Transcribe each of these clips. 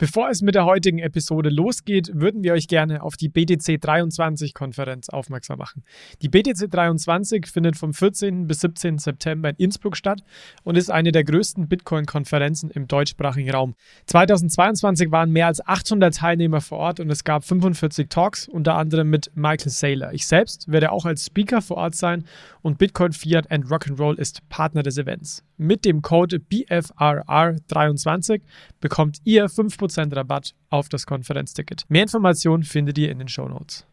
Bevor es mit der heutigen Episode losgeht, würden wir euch gerne auf die BTC 23 Konferenz aufmerksam machen. Die BTC 23 findet vom 14. bis 17. September in Innsbruck statt und ist eine der größten Bitcoin-Konferenzen im deutschsprachigen Raum. 2022 waren mehr als 800 Teilnehmer vor Ort und es gab 45 Talks, unter anderem mit Michael Saylor. Ich selbst werde auch als Speaker vor Ort sein und Bitcoin Fiat and Rock'n'Roll ist Partner des Events. Mit dem Code BFRR23 bekommt ihr 5% 10% Rabatt auf das Konferenzticket. Mehr Informationen findet ihr in den Show Notes.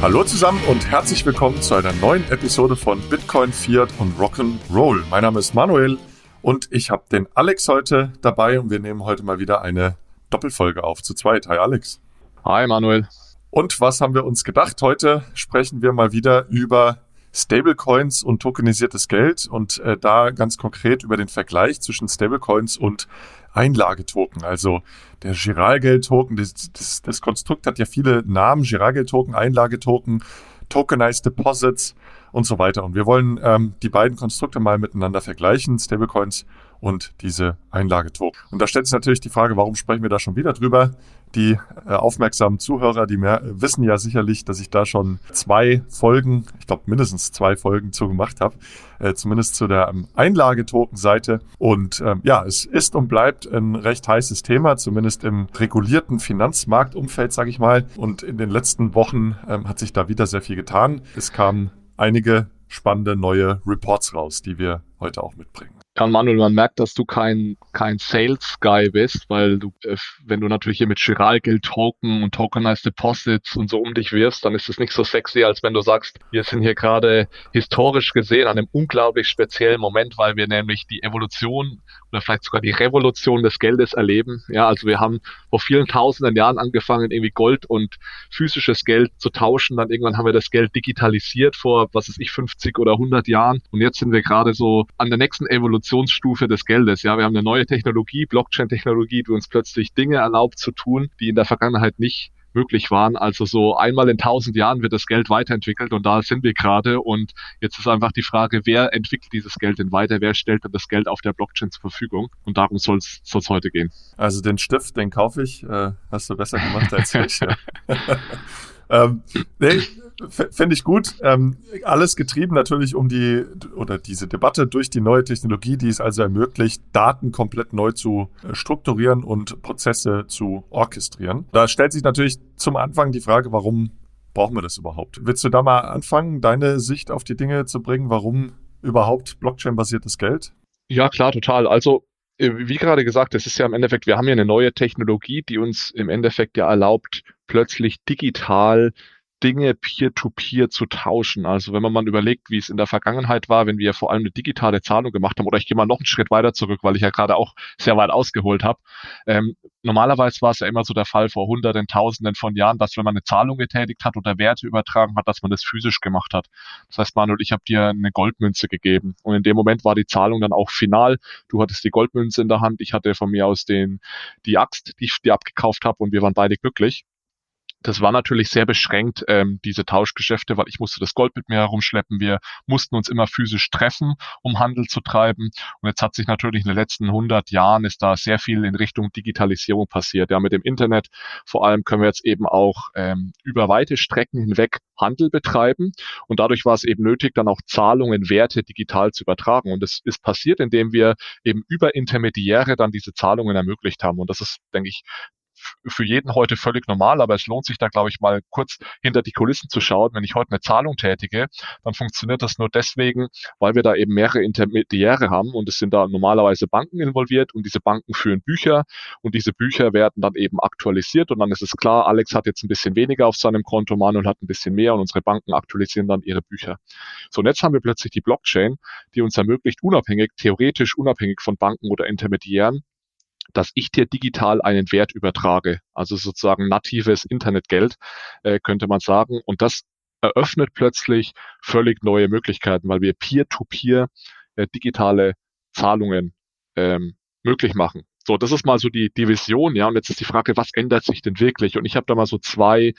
Hallo zusammen und herzlich willkommen zu einer neuen Episode von Bitcoin, Fiat und Rock'n'Roll. Mein Name ist Manuel und ich habe den Alex heute dabei und wir nehmen heute mal wieder eine Doppelfolge auf zu zweit. Hi Alex. Hi Manuel. Und was haben wir uns gedacht? Heute sprechen wir mal wieder über Stablecoins und tokenisiertes Geld und äh, da ganz konkret über den Vergleich zwischen Stablecoins und Einlagetoken. Also der Giralgeld-Token, das, das, das Konstrukt hat ja viele Namen, Giralgeld-Token, Einlagetoken, Tokenized Deposits und so weiter. Und wir wollen ähm, die beiden Konstrukte mal miteinander vergleichen, Stablecoins und diese Einlagetoken. Und da stellt sich natürlich die Frage, warum sprechen wir da schon wieder drüber? Die äh, aufmerksamen Zuhörer, die mehr, wissen ja sicherlich, dass ich da schon zwei Folgen, ich glaube mindestens zwei Folgen zu gemacht habe, äh, zumindest zu der ähm, Einlagetoken-Seite. Und ähm, ja, es ist und bleibt ein recht heißes Thema, zumindest im regulierten Finanzmarktumfeld, sage ich mal. Und in den letzten Wochen ähm, hat sich da wieder sehr viel getan. Es kamen einige spannende neue Reports raus, die wir heute auch mitbringen. Kann Manuel, man merkt, dass du kein, kein Sales Guy bist, weil du, äh, wenn du natürlich hier mit Giralgeld Token und Tokenized Deposits und so um dich wirfst, dann ist es nicht so sexy, als wenn du sagst, wir sind hier gerade historisch gesehen an einem unglaublich speziellen Moment, weil wir nämlich die Evolution oder vielleicht sogar die Revolution des Geldes erleben. Ja, also wir haben vor vielen tausenden Jahren angefangen, irgendwie Gold und physisches Geld zu tauschen. Dann irgendwann haben wir das Geld digitalisiert vor, was weiß ich, 50 oder 100 Jahren. Und jetzt sind wir gerade so an der nächsten Evolutionsstufe des Geldes. Ja, wir haben eine neue Technologie, Blockchain-Technologie, die uns plötzlich Dinge erlaubt zu tun, die in der Vergangenheit nicht möglich waren. Also so einmal in tausend Jahren wird das Geld weiterentwickelt und da sind wir gerade. Und jetzt ist einfach die Frage, wer entwickelt dieses Geld denn weiter? Wer stellt dann das Geld auf der Blockchain zur Verfügung? Und darum soll es heute gehen. Also den Stift, den kaufe ich. Äh, hast du besser gemacht als ich. ähm, nee, Finde ich gut. Ähm, alles getrieben natürlich um die oder diese Debatte durch die neue Technologie, die es also ermöglicht, Daten komplett neu zu äh, strukturieren und Prozesse zu orchestrieren. Da stellt sich natürlich zum Anfang die Frage, warum brauchen wir das überhaupt? Willst du da mal anfangen, deine Sicht auf die Dinge zu bringen? Warum überhaupt Blockchain-basiertes Geld? Ja, klar, total. Also wie gerade gesagt, es ist ja im Endeffekt, wir haben ja eine neue Technologie, die uns im Endeffekt ja erlaubt, plötzlich digital Dinge peer-to-peer -peer zu tauschen. Also wenn man mal überlegt, wie es in der Vergangenheit war, wenn wir vor allem eine digitale Zahlung gemacht haben, oder ich gehe mal noch einen Schritt weiter zurück, weil ich ja gerade auch sehr weit ausgeholt habe. Ähm, normalerweise war es ja immer so der Fall vor Hunderten, Tausenden von Jahren, dass wenn man eine Zahlung getätigt hat oder Werte übertragen hat, dass man das physisch gemacht hat. Das heißt, Manuel, ich habe dir eine Goldmünze gegeben und in dem Moment war die Zahlung dann auch final. Du hattest die Goldmünze in der Hand, ich hatte von mir aus den die Axt, die ich dir abgekauft habe und wir waren beide glücklich das war natürlich sehr beschränkt, ähm, diese Tauschgeschäfte, weil ich musste das Gold mit mir herumschleppen. Wir mussten uns immer physisch treffen, um Handel zu treiben. Und jetzt hat sich natürlich in den letzten 100 Jahren ist da sehr viel in Richtung Digitalisierung passiert. Ja, mit dem Internet vor allem können wir jetzt eben auch ähm, über weite Strecken hinweg Handel betreiben. Und dadurch war es eben nötig, dann auch Zahlungen, Werte digital zu übertragen. Und das ist passiert, indem wir eben über Intermediäre dann diese Zahlungen ermöglicht haben. Und das ist, denke ich, für jeden heute völlig normal, aber es lohnt sich da, glaube ich, mal kurz hinter die Kulissen zu schauen. Wenn ich heute eine Zahlung tätige, dann funktioniert das nur deswegen, weil wir da eben mehrere Intermediäre haben und es sind da normalerweise Banken involviert und diese Banken führen Bücher und diese Bücher werden dann eben aktualisiert und dann ist es klar, Alex hat jetzt ein bisschen weniger auf seinem Konto, Manuel hat ein bisschen mehr und unsere Banken aktualisieren dann ihre Bücher. So, und jetzt haben wir plötzlich die Blockchain, die uns ermöglicht, unabhängig, theoretisch unabhängig von Banken oder Intermediären, dass ich dir digital einen Wert übertrage. Also sozusagen natives Internetgeld, äh, könnte man sagen. Und das eröffnet plötzlich völlig neue Möglichkeiten, weil wir peer-to-peer -peer, äh, digitale Zahlungen ähm, möglich machen. So, das ist mal so die, die Vision, ja. Und jetzt ist die Frage, was ändert sich denn wirklich? Und ich habe da mal so zwei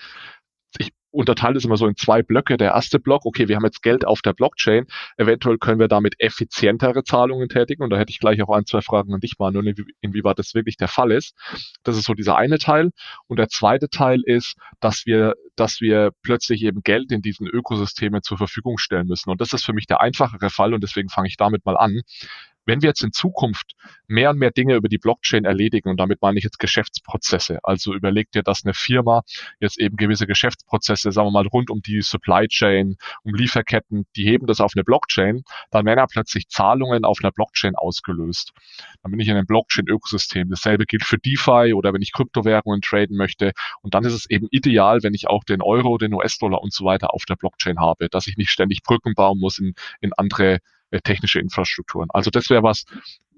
ich unterteile es immer so in zwei Blöcke. Der erste Block, okay, wir haben jetzt Geld auf der Blockchain. Eventuell können wir damit effizientere Zahlungen tätigen. Und da hätte ich gleich auch ein, zwei Fragen an dich, Manuel, inwieweit das wirklich der Fall ist. Das ist so dieser eine Teil. Und der zweite Teil ist, dass wir, dass wir plötzlich eben Geld in diesen Ökosystemen zur Verfügung stellen müssen. Und das ist für mich der einfachere Fall. Und deswegen fange ich damit mal an. Wenn wir jetzt in Zukunft mehr und mehr Dinge über die Blockchain erledigen, und damit meine ich jetzt Geschäftsprozesse, also überlegt dir, dass eine Firma jetzt eben gewisse Geschäftsprozesse, sagen wir mal, rund um die Supply Chain, um Lieferketten, die heben das auf eine Blockchain, dann werden ja plötzlich Zahlungen auf einer Blockchain ausgelöst. Dann bin ich in einem Blockchain-Ökosystem. Dasselbe gilt für DeFi oder wenn ich Kryptowährungen traden möchte. Und dann ist es eben ideal, wenn ich auch den Euro, den US-Dollar und so weiter auf der Blockchain habe, dass ich nicht ständig Brücken bauen muss in, in andere technische Infrastrukturen. Also das wäre was,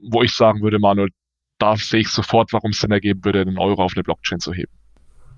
wo ich sagen würde, Manuel, da sehe ich sofort, warum es Sinn ergeben würde, einen Euro auf eine Blockchain zu heben.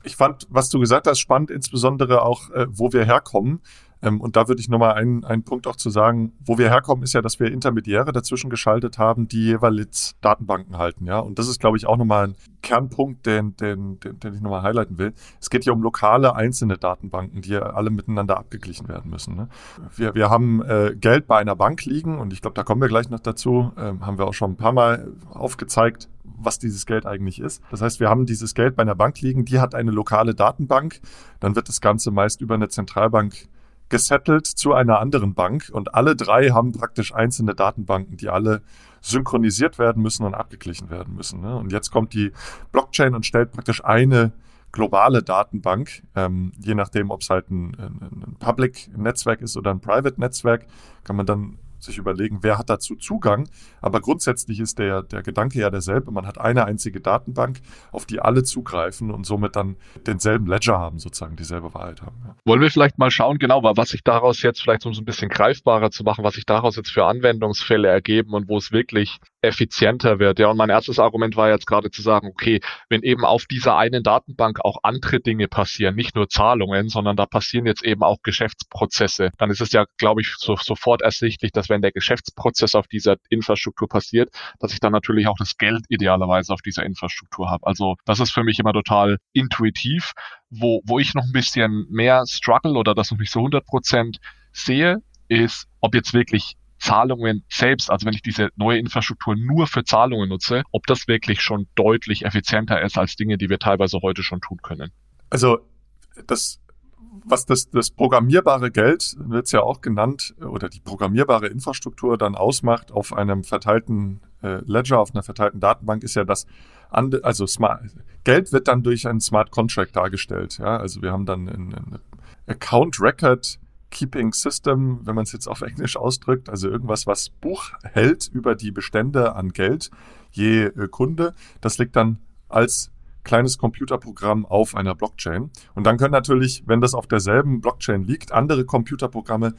Ich fand, was du gesagt hast, spannend, insbesondere auch, äh, wo wir herkommen. Ähm, und da würde ich nochmal einen, einen Punkt auch zu sagen, wo wir herkommen, ist ja, dass wir Intermediäre dazwischen geschaltet haben, die jeweils Datenbanken halten. Ja, und das ist, glaube ich, auch nochmal ein Kernpunkt, den, den, den, den ich nochmal highlighten will. Es geht hier um lokale einzelne Datenbanken, die alle miteinander abgeglichen werden müssen. Ne? Wir, wir haben äh, Geld bei einer Bank liegen und ich glaube, da kommen wir gleich noch dazu, ähm, haben wir auch schon ein paar Mal aufgezeigt was dieses Geld eigentlich ist. Das heißt, wir haben dieses Geld bei einer Bank liegen, die hat eine lokale Datenbank. Dann wird das Ganze meist über eine Zentralbank gesettelt zu einer anderen Bank und alle drei haben praktisch einzelne Datenbanken, die alle synchronisiert werden müssen und abgeglichen werden müssen. Ne? Und jetzt kommt die Blockchain und stellt praktisch eine globale Datenbank, ähm, je nachdem, ob es halt ein, ein, ein Public-Netzwerk ist oder ein Private-Netzwerk, kann man dann sich überlegen, wer hat dazu Zugang. Aber grundsätzlich ist der, der Gedanke ja derselbe. Man hat eine einzige Datenbank, auf die alle zugreifen und somit dann denselben Ledger haben, sozusagen dieselbe Wahrheit haben. Ja. Wollen wir vielleicht mal schauen, genau, was sich daraus jetzt vielleicht um so ein bisschen greifbarer zu machen, was sich daraus jetzt für Anwendungsfälle ergeben und wo es wirklich effizienter wird. Ja, und mein erstes Argument war jetzt gerade zu sagen, okay, wenn eben auf dieser einen Datenbank auch andere Dinge passieren, nicht nur Zahlungen, sondern da passieren jetzt eben auch Geschäftsprozesse, dann ist es ja, glaube ich, so, sofort ersichtlich, dass wenn der Geschäftsprozess auf dieser Infrastruktur passiert, dass ich dann natürlich auch das Geld idealerweise auf dieser Infrastruktur habe. Also das ist für mich immer total intuitiv. Wo, wo ich noch ein bisschen mehr struggle oder das noch nicht so 100 Prozent sehe, ist, ob jetzt wirklich Zahlungen selbst, also wenn ich diese neue Infrastruktur nur für Zahlungen nutze, ob das wirklich schon deutlich effizienter ist als Dinge, die wir teilweise heute schon tun können. Also das was das, das programmierbare Geld wird es ja auch genannt oder die programmierbare Infrastruktur dann ausmacht auf einem verteilten äh, Ledger, auf einer verteilten Datenbank, ist ja das, also Smart, Geld wird dann durch einen Smart Contract dargestellt. Ja, also wir haben dann ein, ein Account Record Keeping System, wenn man es jetzt auf Englisch ausdrückt, also irgendwas, was Buch hält über die Bestände an Geld je äh, Kunde. Das liegt dann als kleines Computerprogramm auf einer Blockchain. Und dann können natürlich, wenn das auf derselben Blockchain liegt, andere Computerprogramme,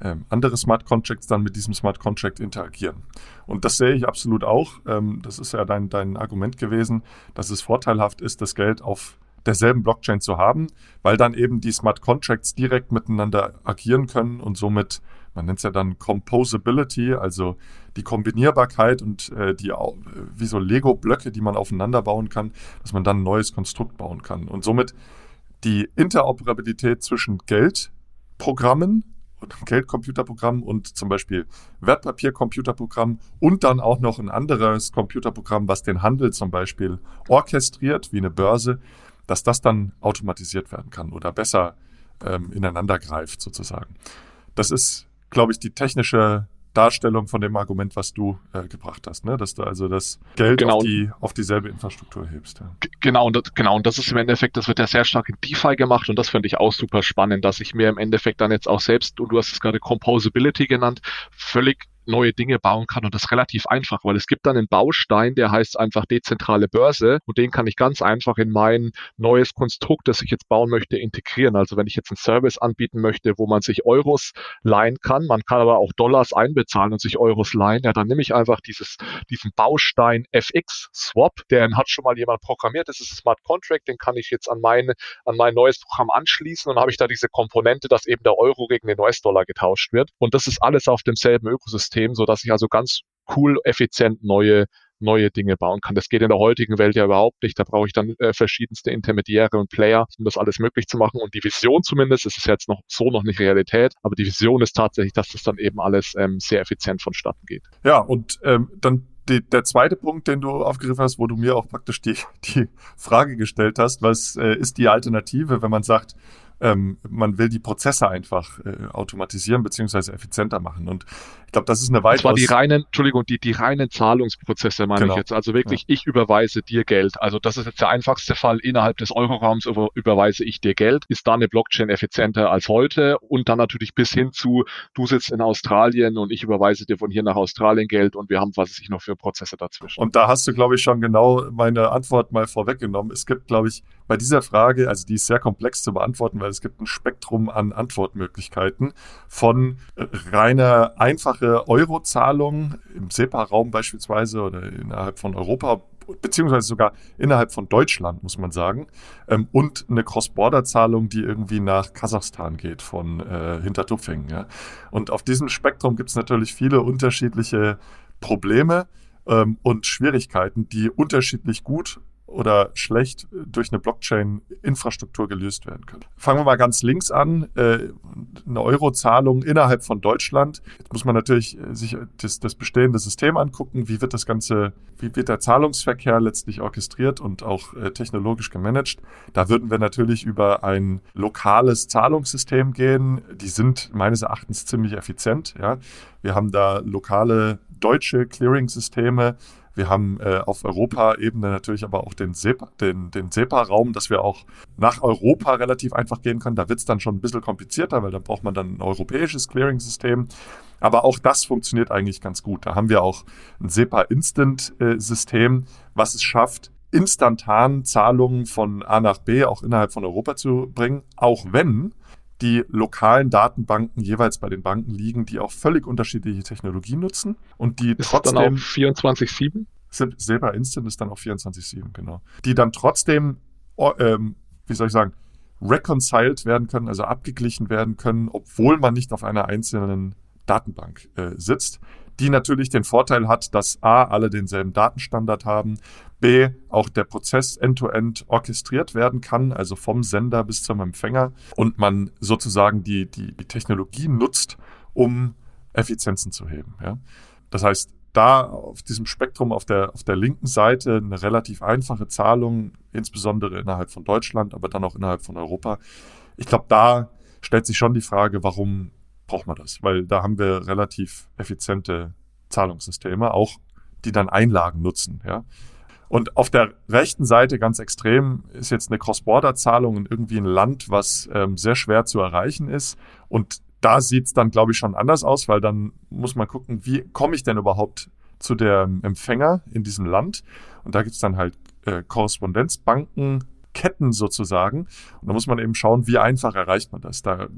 äh, andere Smart Contracts dann mit diesem Smart Contract interagieren. Und das sehe ich absolut auch. Ähm, das ist ja dein, dein Argument gewesen, dass es vorteilhaft ist, das Geld auf derselben Blockchain zu haben, weil dann eben die Smart Contracts direkt miteinander agieren können und somit, man nennt es ja dann Composability, also die Kombinierbarkeit und äh, die wie so Lego-Blöcke, die man aufeinander bauen kann, dass man dann ein neues Konstrukt bauen kann. Und somit die Interoperabilität zwischen Geldprogrammen und Geldcomputerprogramm und zum Beispiel Wertpapiercomputerprogramm und dann auch noch ein anderes Computerprogramm, was den Handel zum Beispiel orchestriert, wie eine Börse, dass das dann automatisiert werden kann oder besser ähm, ineinander greift sozusagen. Das ist, glaube ich, die technische Darstellung von dem Argument, was du äh, gebracht hast, ne? dass du also das Geld genau. auf, die, auf dieselbe Infrastruktur hebst. Ja. Genau, und das, genau, und das ist im Endeffekt, das wird ja sehr stark in DeFi gemacht und das finde ich auch super spannend, dass ich mir im Endeffekt dann jetzt auch selbst, und du hast es gerade Composability genannt, völlig neue Dinge bauen kann und das relativ einfach, weil es gibt dann einen Baustein, der heißt einfach dezentrale Börse und den kann ich ganz einfach in mein neues Konstrukt, das ich jetzt bauen möchte, integrieren. Also wenn ich jetzt einen Service anbieten möchte, wo man sich Euros leihen kann, man kann aber auch Dollars einbezahlen und sich Euros leihen, ja, dann nehme ich einfach dieses, diesen Baustein FX Swap, den hat schon mal jemand programmiert, das ist ein Smart Contract, den kann ich jetzt an mein, an mein neues Programm anschließen und habe ich da diese Komponente, dass eben der Euro gegen den US-Dollar getauscht wird und das ist alles auf demselben Ökosystem System, so dass ich also ganz cool, effizient neue neue Dinge bauen kann. Das geht in der heutigen Welt ja überhaupt nicht. Da brauche ich dann äh, verschiedenste Intermediäre und Player, um das alles möglich zu machen. Und die Vision zumindest, es ist jetzt noch so noch nicht Realität, aber die Vision ist tatsächlich, dass das dann eben alles ähm, sehr effizient vonstatten geht. Ja, und ähm, dann die, der zweite Punkt, den du aufgegriffen hast, wo du mir auch praktisch die, die Frage gestellt hast, was äh, ist die Alternative, wenn man sagt, ähm, man will die Prozesse einfach äh, automatisieren beziehungsweise effizienter machen. Und ich glaube, das ist eine weitere. Das war die reinen, Entschuldigung, die, die reinen Zahlungsprozesse meine genau. ich jetzt. Also wirklich, ja. ich überweise dir Geld. Also das ist jetzt der einfachste Fall. Innerhalb des Euroraums über, überweise ich dir Geld. Ist da eine Blockchain effizienter als heute? Und dann natürlich bis hin zu, du sitzt in Australien und ich überweise dir von hier nach Australien Geld und wir haben, was weiß ich noch für Prozesse dazwischen. Und da hast du, glaube ich, schon genau meine Antwort mal vorweggenommen. Es gibt, glaube ich, bei dieser Frage, also die ist sehr komplex zu beantworten, weil es gibt ein Spektrum an Antwortmöglichkeiten von reiner einfache Eurozahlung im SEPA-Raum beispielsweise oder innerhalb von Europa beziehungsweise sogar innerhalb von Deutschland, muss man sagen, ähm, und eine Cross-Border-Zahlung, die irgendwie nach Kasachstan geht von äh, Hintertupfingen. Ja. Und auf diesem Spektrum gibt es natürlich viele unterschiedliche Probleme ähm, und Schwierigkeiten, die unterschiedlich gut oder schlecht durch eine Blockchain-Infrastruktur gelöst werden können. Fangen wir mal ganz links an. Äh, eine Eurozahlung innerhalb von Deutschland. Jetzt muss man natürlich äh, sich das, das, bestehende System angucken. Wie wird das Ganze, wie wird der Zahlungsverkehr letztlich orchestriert und auch äh, technologisch gemanagt? Da würden wir natürlich über ein lokales Zahlungssystem gehen. Die sind meines Erachtens ziemlich effizient. Ja. Wir haben da lokale deutsche Clearing-Systeme, wir haben äh, auf Europa-Ebene natürlich aber auch den SEPA, den, den SEPA-Raum, dass wir auch nach Europa relativ einfach gehen können. Da wird es dann schon ein bisschen komplizierter, weil da braucht man dann ein europäisches Clearing-System. Aber auch das funktioniert eigentlich ganz gut. Da haben wir auch ein SEPA-Instant-System, was es schafft, instantan Zahlungen von A nach B auch innerhalb von Europa zu bringen, auch wenn die lokalen Datenbanken jeweils bei den Banken liegen, die auch völlig unterschiedliche Technologien nutzen und die ist trotzdem. Dann auch 24-7? Silber Instant ist dann auch 24-7, genau. Die dann trotzdem, ähm, wie soll ich sagen, reconciled werden können, also abgeglichen werden können, obwohl man nicht auf einer einzelnen Datenbank äh, sitzt die natürlich den Vorteil hat, dass A, alle denselben Datenstandard haben, B, auch der Prozess end-to-end -end orchestriert werden kann, also vom Sender bis zum Empfänger und man sozusagen die, die, die Technologie nutzt, um Effizienzen zu heben. Ja? Das heißt, da auf diesem Spektrum auf der, auf der linken Seite eine relativ einfache Zahlung, insbesondere innerhalb von Deutschland, aber dann auch innerhalb von Europa. Ich glaube, da stellt sich schon die Frage, warum braucht man das, weil da haben wir relativ effiziente Zahlungssysteme, auch die dann Einlagen nutzen, ja. Und auf der rechten Seite ganz extrem ist jetzt eine Cross-Border-Zahlung in irgendwie ein Land, was ähm, sehr schwer zu erreichen ist. Und da sieht's dann, glaube ich, schon anders aus, weil dann muss man gucken, wie komme ich denn überhaupt zu dem Empfänger in diesem Land? Und da gibt's dann halt äh, Korrespondenzbanken, Ketten sozusagen. Und da muss man eben schauen, wie einfach erreicht man das. Da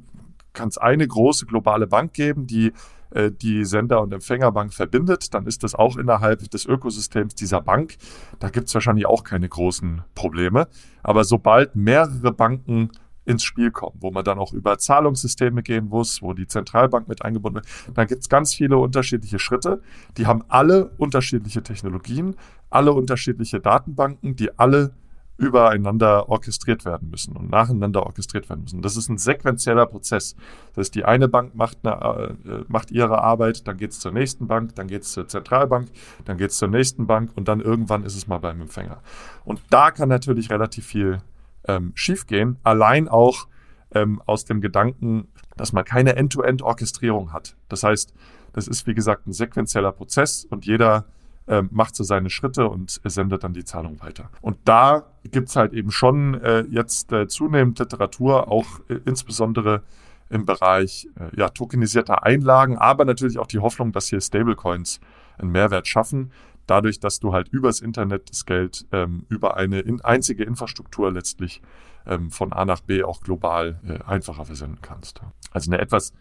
kann es eine große globale Bank geben, die äh, die Sender- und Empfängerbank verbindet, dann ist das auch innerhalb des Ökosystems dieser Bank. Da gibt es wahrscheinlich auch keine großen Probleme. Aber sobald mehrere Banken ins Spiel kommen, wo man dann auch über Zahlungssysteme gehen muss, wo die Zentralbank mit eingebunden wird. Dann gibt es ganz viele unterschiedliche Schritte. Die haben alle unterschiedliche Technologien, alle unterschiedliche Datenbanken, die alle übereinander orchestriert werden müssen und nacheinander orchestriert werden müssen. Das ist ein sequenzieller Prozess. Das heißt, die eine Bank macht, eine, äh, macht ihre Arbeit, dann geht es zur nächsten Bank, dann geht es zur Zentralbank, dann geht es zur nächsten Bank und dann irgendwann ist es mal beim Empfänger. Und da kann natürlich relativ viel ähm, schiefgehen, allein auch ähm, aus dem Gedanken, dass man keine End-to-End-Orchestrierung hat. Das heißt, das ist wie gesagt ein sequenzieller Prozess und jeder äh, macht so seine Schritte und sendet dann die Zahlung weiter. Und da gibt's halt eben schon äh, jetzt äh, zunehmend Literatur, auch äh, insbesondere im Bereich äh, ja, tokenisierter Einlagen, aber natürlich auch die Hoffnung, dass hier Stablecoins einen Mehrwert schaffen, dadurch, dass du halt übers Internet das Geld ähm, über eine in einzige Infrastruktur letztlich ähm, von A nach B auch global äh, einfacher versenden kannst. Also eine etwas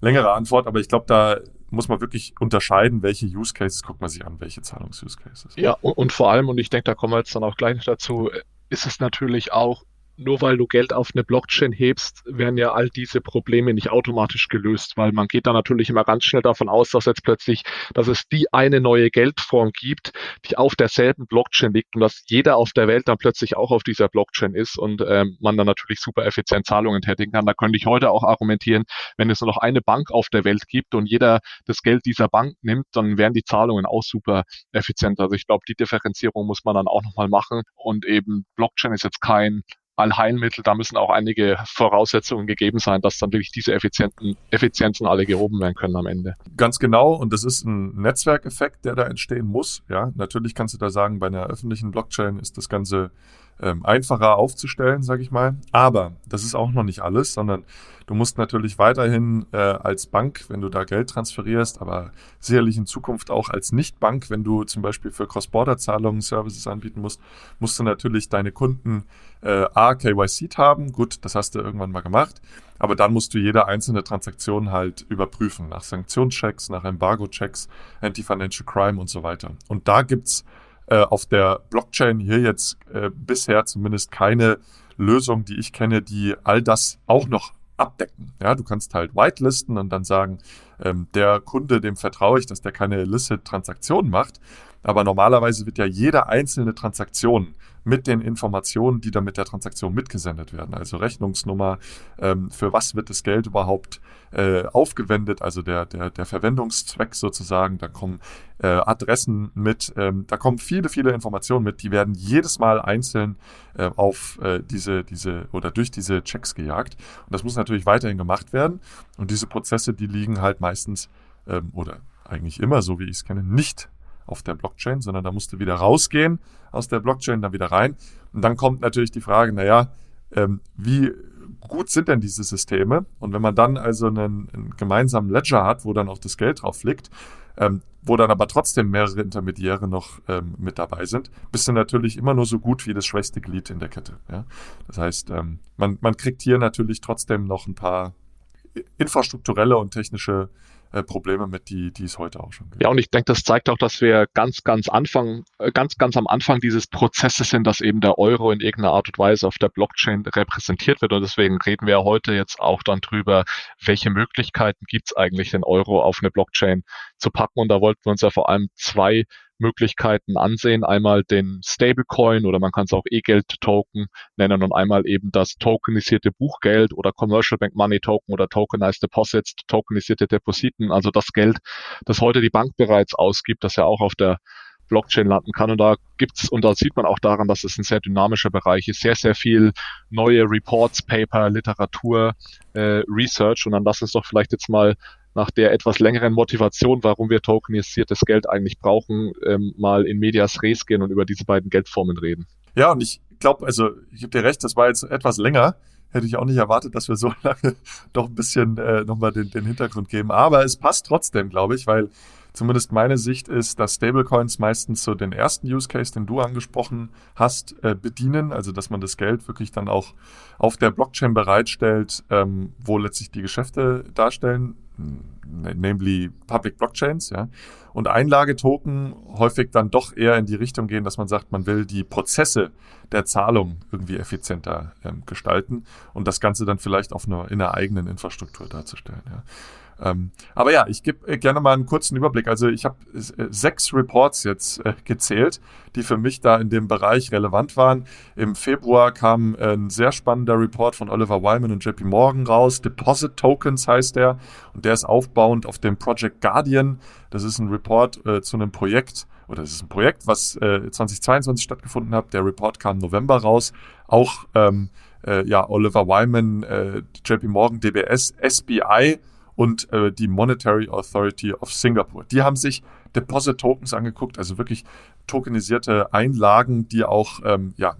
längere Antwort, aber ich glaube, da muss man wirklich unterscheiden, welche Use Cases guckt man sich an, welche Zahlungs-Use Cases. Ja, und, und, vor allem, und ich denke, da kommen wir jetzt dann auch gleich dazu, ist es natürlich auch nur weil du Geld auf eine Blockchain hebst, werden ja all diese Probleme nicht automatisch gelöst, weil man geht da natürlich immer ganz schnell davon aus, dass jetzt plötzlich, dass es die eine neue Geldform gibt, die auf derselben Blockchain liegt und dass jeder auf der Welt dann plötzlich auch auf dieser Blockchain ist und ähm, man dann natürlich super effizient Zahlungen tätigen kann. Da könnte ich heute auch argumentieren, wenn es nur noch eine Bank auf der Welt gibt und jeder das Geld dieser Bank nimmt, dann wären die Zahlungen auch super effizient. Also ich glaube, die Differenzierung muss man dann auch nochmal machen und eben Blockchain ist jetzt kein Allheilmittel, da müssen auch einige Voraussetzungen gegeben sein, dass dann wirklich diese effizienten, Effizienzen alle gehoben werden können am Ende. Ganz genau, und das ist ein Netzwerkeffekt, der da entstehen muss. Ja, natürlich kannst du da sagen, bei einer öffentlichen Blockchain ist das Ganze ähm, einfacher aufzustellen, sage ich mal. Aber das ist auch noch nicht alles, sondern du musst natürlich weiterhin äh, als Bank, wenn du da Geld transferierst, aber sicherlich in Zukunft auch als Nichtbank, wenn du zum Beispiel für Cross-Border-Zahlungen Services anbieten musst, musst du natürlich deine Kunden äh, A, KYC haben. Gut, das hast du irgendwann mal gemacht. Aber dann musst du jede einzelne Transaktion halt überprüfen, nach Sanktionschecks, nach Embargo-Checks, Anti-Financial Crime und so weiter. Und da gibt's äh, auf der Blockchain hier jetzt äh, bisher zumindest keine Lösung, die ich kenne, die all das auch noch abdecken. Ja, du kannst halt whitelisten und dann sagen, ähm, der Kunde, dem vertraue ich, dass der keine illicit Transaktionen macht. Aber normalerweise wird ja jede einzelne Transaktion mit den Informationen, die dann mit der Transaktion mitgesendet werden. Also Rechnungsnummer, ähm, für was wird das Geld überhaupt äh, aufgewendet, also der, der, der Verwendungszweck sozusagen. Da kommen äh, Adressen mit, ähm, da kommen viele, viele Informationen mit, die werden jedes Mal einzeln äh, auf äh, diese, diese oder durch diese Checks gejagt. Und das muss natürlich weiterhin gemacht werden. Und diese Prozesse, die liegen halt meistens ähm, oder eigentlich immer, so wie ich es kenne, nicht auf der Blockchain, sondern da musst du wieder rausgehen aus der Blockchain, dann wieder rein. Und dann kommt natürlich die Frage, naja, ähm, wie gut sind denn diese Systeme? Und wenn man dann also einen, einen gemeinsamen Ledger hat, wo dann auch das Geld drauf liegt, ähm, wo dann aber trotzdem mehrere Intermediäre noch ähm, mit dabei sind, bist du natürlich immer nur so gut wie das schwächste Glied in der Kette. Ja? Das heißt, ähm, man, man kriegt hier natürlich trotzdem noch ein paar infrastrukturelle und technische äh, Probleme mit, die, die es heute auch schon gibt. Ja, und ich denke, das zeigt auch, dass wir ganz, ganz Anfang, äh, ganz, ganz am Anfang dieses Prozesses sind, dass eben der Euro in irgendeiner Art und Weise auf der Blockchain repräsentiert wird. Und deswegen reden wir heute jetzt auch dann drüber, welche Möglichkeiten gibt es eigentlich, den Euro auf eine Blockchain zu packen. Und da wollten wir uns ja vor allem zwei Möglichkeiten ansehen. Einmal den Stablecoin oder man kann es auch E-Geld-Token nennen und einmal eben das tokenisierte Buchgeld oder Commercial Bank Money Token oder Tokenized Deposits, tokenisierte Depositen, also das Geld, das heute die Bank bereits ausgibt, das ja auch auf der Blockchain landen kann. Und da gibt's, und da sieht man auch daran, dass es ein sehr dynamischer Bereich ist, sehr, sehr viel neue Reports, Paper, Literatur, äh, Research. Und dann lass uns doch vielleicht jetzt mal nach der etwas längeren Motivation, warum wir tokenisiertes Geld eigentlich brauchen, ähm, mal in Medias Res gehen und über diese beiden Geldformen reden. Ja, und ich glaube, also ich gebe dir recht, das war jetzt etwas länger. Hätte ich auch nicht erwartet, dass wir so lange doch ein bisschen äh, nochmal den, den Hintergrund geben. Aber es passt trotzdem, glaube ich, weil zumindest meine Sicht ist, dass Stablecoins meistens so den ersten Use Case, den du angesprochen hast, äh, bedienen. Also dass man das Geld wirklich dann auch auf der Blockchain bereitstellt, ähm, wo letztlich die Geschäfte darstellen namely Public Blockchains, ja. Und Einlagetoken häufig dann doch eher in die Richtung gehen, dass man sagt, man will die Prozesse der Zahlung irgendwie effizienter ähm, gestalten und das Ganze dann vielleicht auf einer, in einer eigenen Infrastruktur darzustellen, ja. Ähm, aber ja, ich gebe äh, gerne mal einen kurzen Überblick. Also ich habe äh, sechs Reports jetzt äh, gezählt, die für mich da in dem Bereich relevant waren. Im Februar kam äh, ein sehr spannender Report von Oliver Wyman und JP Morgan raus. Deposit Tokens heißt der und der ist aufbauend auf dem Project Guardian. Das ist ein Report äh, zu einem Projekt oder es ist ein Projekt, was 2022 stattgefunden hat. Der Report kam November raus. Auch ähm, ja, Oliver Wyman, JP Morgan, DBS, SBI und äh, die Monetary Authority of Singapore. Die haben sich Deposit Tokens angeguckt, also wirklich tokenisierte Einlagen, die auch ähm, ja,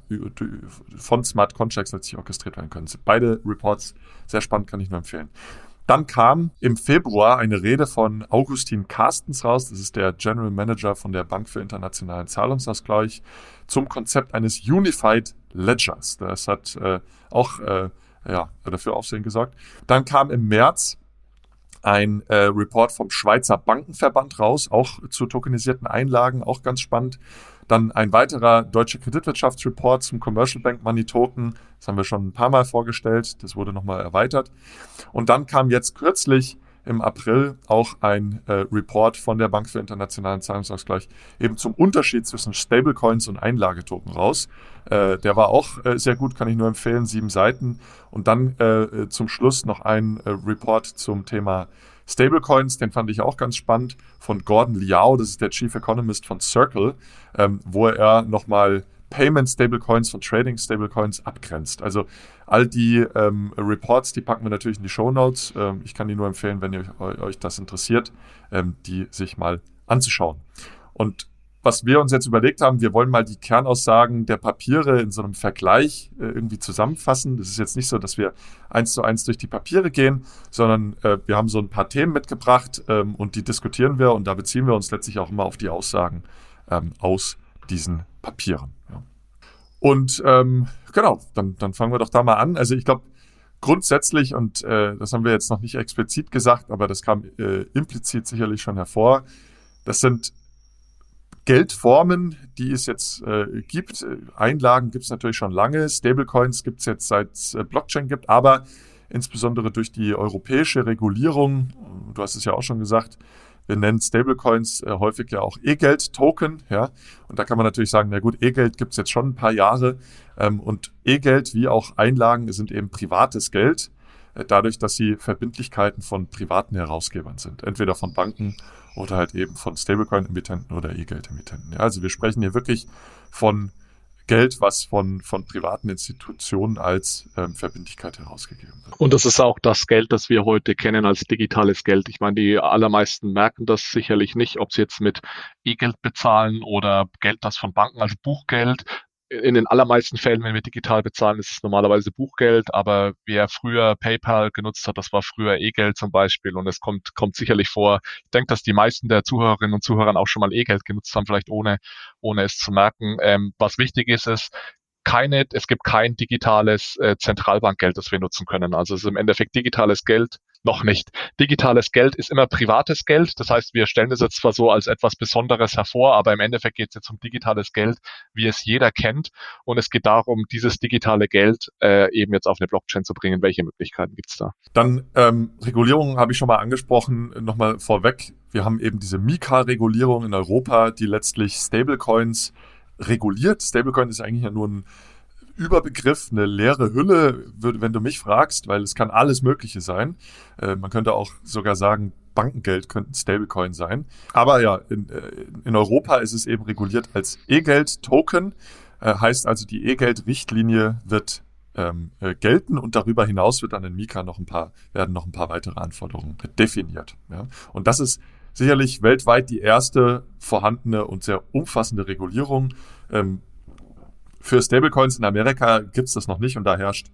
von Smart Contracts letztlich orchestriert werden können. Beide Reports sehr spannend, kann ich nur empfehlen. Dann kam im Februar eine Rede von Augustin Carstens raus, das ist der General Manager von der Bank für internationalen Zahlungsausgleich, zum Konzept eines Unified Ledgers. Das hat äh, auch äh, ja, dafür Aufsehen gesorgt. Dann kam im März ein äh, Report vom Schweizer Bankenverband raus, auch zu tokenisierten Einlagen, auch ganz spannend. Dann ein weiterer deutscher Kreditwirtschaftsreport zum Commercial Bank Money Token. Das haben wir schon ein paar Mal vorgestellt. Das wurde nochmal erweitert. Und dann kam jetzt kürzlich im April auch ein äh, Report von der Bank für internationalen Zahlungsausgleich eben zum Unterschied zwischen Stablecoins und Einlagetoken raus. Äh, der war auch äh, sehr gut, kann ich nur empfehlen, sieben Seiten. Und dann äh, zum Schluss noch ein äh, Report zum Thema Stablecoins, den fand ich auch ganz spannend, von Gordon Liao, das ist der Chief Economist von Circle, ähm, wo er nochmal Payment Stablecoins von Trading Stablecoins abgrenzt. Also all die ähm, Reports, die packen wir natürlich in die Show Notes. Ähm, ich kann die nur empfehlen, wenn ihr euch das interessiert, ähm, die sich mal anzuschauen. Und was wir uns jetzt überlegt haben, wir wollen mal die Kernaussagen der Papiere in so einem Vergleich äh, irgendwie zusammenfassen. Das ist jetzt nicht so, dass wir eins zu eins durch die Papiere gehen, sondern äh, wir haben so ein paar Themen mitgebracht ähm, und die diskutieren wir und da beziehen wir uns letztlich auch immer auf die Aussagen ähm, aus diesen Papieren. Und ähm, genau, dann, dann fangen wir doch da mal an. Also ich glaube, grundsätzlich, und äh, das haben wir jetzt noch nicht explizit gesagt, aber das kam äh, implizit sicherlich schon hervor, das sind Geldformen, die es jetzt äh, gibt. Einlagen gibt es natürlich schon lange. Stablecoins gibt es jetzt seit äh, Blockchain gibt, aber insbesondere durch die europäische Regulierung, du hast es ja auch schon gesagt, wir nennen Stablecoins äh, häufig ja auch E-Geld-Token, ja. Und da kann man natürlich sagen, na gut, E-Geld gibt es jetzt schon ein paar Jahre. Ähm, und E-Geld wie auch Einlagen sind eben privates Geld, äh, dadurch, dass sie Verbindlichkeiten von privaten Herausgebern sind. Entweder von Banken oder halt eben von Stablecoin-Emittenten oder E-Geld-Emittenten. Ja, also wir sprechen hier wirklich von Geld, was von, von privaten Institutionen als ähm, Verbindlichkeit herausgegeben wird. Und das ist auch das Geld, das wir heute kennen als digitales Geld. Ich meine, die allermeisten merken das sicherlich nicht, ob sie jetzt mit E-Geld bezahlen oder Geld, das von Banken, also Buchgeld, in den allermeisten Fällen, wenn wir digital bezahlen, ist es normalerweise Buchgeld, aber wer früher PayPal genutzt hat, das war früher E-Geld zum Beispiel und es kommt, kommt sicherlich vor. Ich denke, dass die meisten der Zuhörerinnen und Zuhörer auch schon mal E-Geld genutzt haben, vielleicht ohne, ohne es zu merken. Ähm, was wichtig ist, ist, keine, es gibt kein digitales äh, Zentralbankgeld, das wir nutzen können. Also es ist im Endeffekt digitales Geld noch nicht. Digitales Geld ist immer privates Geld. Das heißt, wir stellen es jetzt zwar so als etwas Besonderes hervor, aber im Endeffekt geht es jetzt um digitales Geld, wie es jeder kennt. Und es geht darum, dieses digitale Geld äh, eben jetzt auf eine Blockchain zu bringen. Welche Möglichkeiten gibt es da? Dann ähm, Regulierung habe ich schon mal angesprochen. Nochmal vorweg. Wir haben eben diese Mika-Regulierung in Europa, die letztlich Stablecoins reguliert. Stablecoin ist eigentlich ja nur ein Überbegriff, eine leere Hülle, wenn du mich fragst, weil es kann alles Mögliche sein. Äh, man könnte auch sogar sagen, Bankengeld könnten Stablecoin sein. Aber ja, in, äh, in Europa ist es eben reguliert als E-Geld-Token. Äh, heißt also, die E-Geld-Richtlinie wird ähm, äh, gelten und darüber hinaus wird dann in Mika noch ein paar, werden noch ein paar weitere Anforderungen definiert. Ja? Und das ist sicherlich weltweit die erste vorhandene und sehr umfassende Regulierung. Ähm, für Stablecoins in Amerika gibt es das noch nicht und da herrscht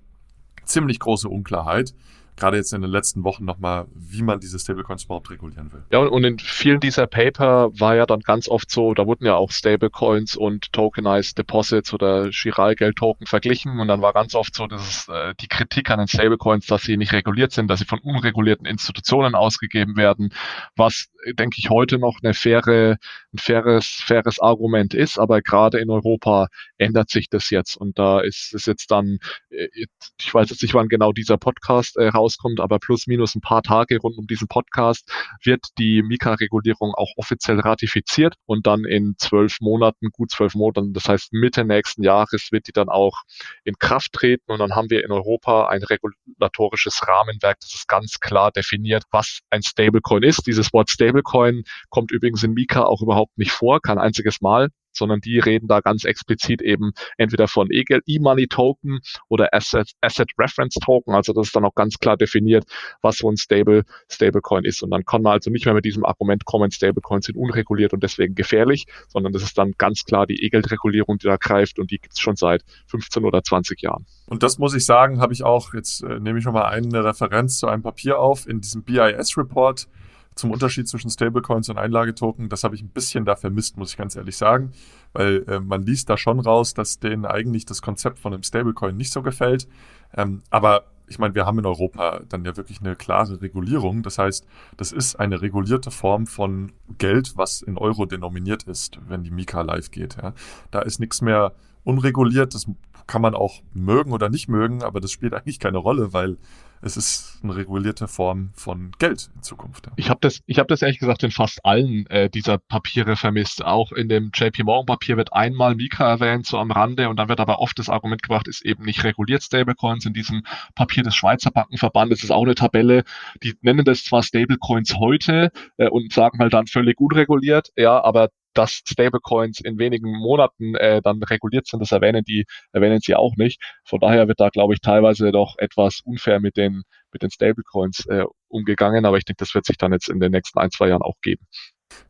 ziemlich große Unklarheit gerade jetzt in den letzten Wochen nochmal, wie man diese Stablecoins überhaupt regulieren will. Ja, und in vielen dieser Paper war ja dann ganz oft so, da wurden ja auch Stablecoins und Tokenized Deposits oder Chiralgeld-Token verglichen und dann war ganz oft so, dass äh, die Kritik an den Stablecoins, dass sie nicht reguliert sind, dass sie von unregulierten Institutionen ausgegeben werden, was, denke ich, heute noch eine faire, ein faires, faires Argument ist, aber gerade in Europa ändert sich das jetzt und da ist es jetzt dann, äh, ich weiß jetzt nicht, wann genau dieser Podcast äh, rauskommt, aber plus minus ein paar Tage rund um diesen Podcast wird die Mika-Regulierung auch offiziell ratifiziert und dann in zwölf Monaten, gut zwölf Monaten, das heißt Mitte nächsten Jahres wird die dann auch in Kraft treten und dann haben wir in Europa ein regulatorisches Rahmenwerk, das ist ganz klar definiert, was ein Stablecoin ist. Dieses Wort Stablecoin kommt übrigens in Mika auch überhaupt nicht vor, kein einziges Mal sondern die reden da ganz explizit eben entweder von E-Money Token oder Asset, Asset Reference Token. Also das ist dann auch ganz klar definiert, was so ein Stable, Stablecoin ist. Und dann kann man also nicht mehr mit diesem Argument kommen, Stablecoins sind unreguliert und deswegen gefährlich, sondern das ist dann ganz klar die E-Geld-Regulierung, die da greift und die gibt es schon seit 15 oder 20 Jahren. Und das muss ich sagen, habe ich auch, jetzt äh, nehme ich nochmal eine Referenz zu einem Papier auf, in diesem BIS-Report zum Unterschied zwischen Stablecoins und Einlagetoken, das habe ich ein bisschen da vermisst, muss ich ganz ehrlich sagen, weil äh, man liest da schon raus, dass denen eigentlich das Konzept von einem Stablecoin nicht so gefällt. Ähm, aber ich meine, wir haben in Europa dann ja wirklich eine klare Regulierung. Das heißt, das ist eine regulierte Form von Geld, was in Euro denominiert ist, wenn die Mika live geht. Ja. Da ist nichts mehr unreguliert. Das kann man auch mögen oder nicht mögen, aber das spielt eigentlich keine Rolle, weil es ist eine regulierte Form von Geld in Zukunft. Ich habe das, ich habe das ehrlich gesagt in fast allen äh, dieser Papiere vermisst. Auch in dem JP Morgan Papier wird einmal Mika erwähnt, so am Rande, und dann wird aber oft das Argument gebracht, ist eben nicht reguliert Stablecoins. In diesem Papier des Schweizer Bankenverbandes ist auch eine Tabelle, die nennen das zwar Stablecoins heute äh, und sagen halt dann völlig unreguliert, ja, aber dass Stablecoins in wenigen Monaten äh, dann reguliert sind, das erwähnen die, erwähnen sie auch nicht. Von daher wird da, glaube ich, teilweise doch etwas unfair mit den, mit den Stablecoins äh, umgegangen, aber ich denke, das wird sich dann jetzt in den nächsten ein, zwei Jahren auch geben.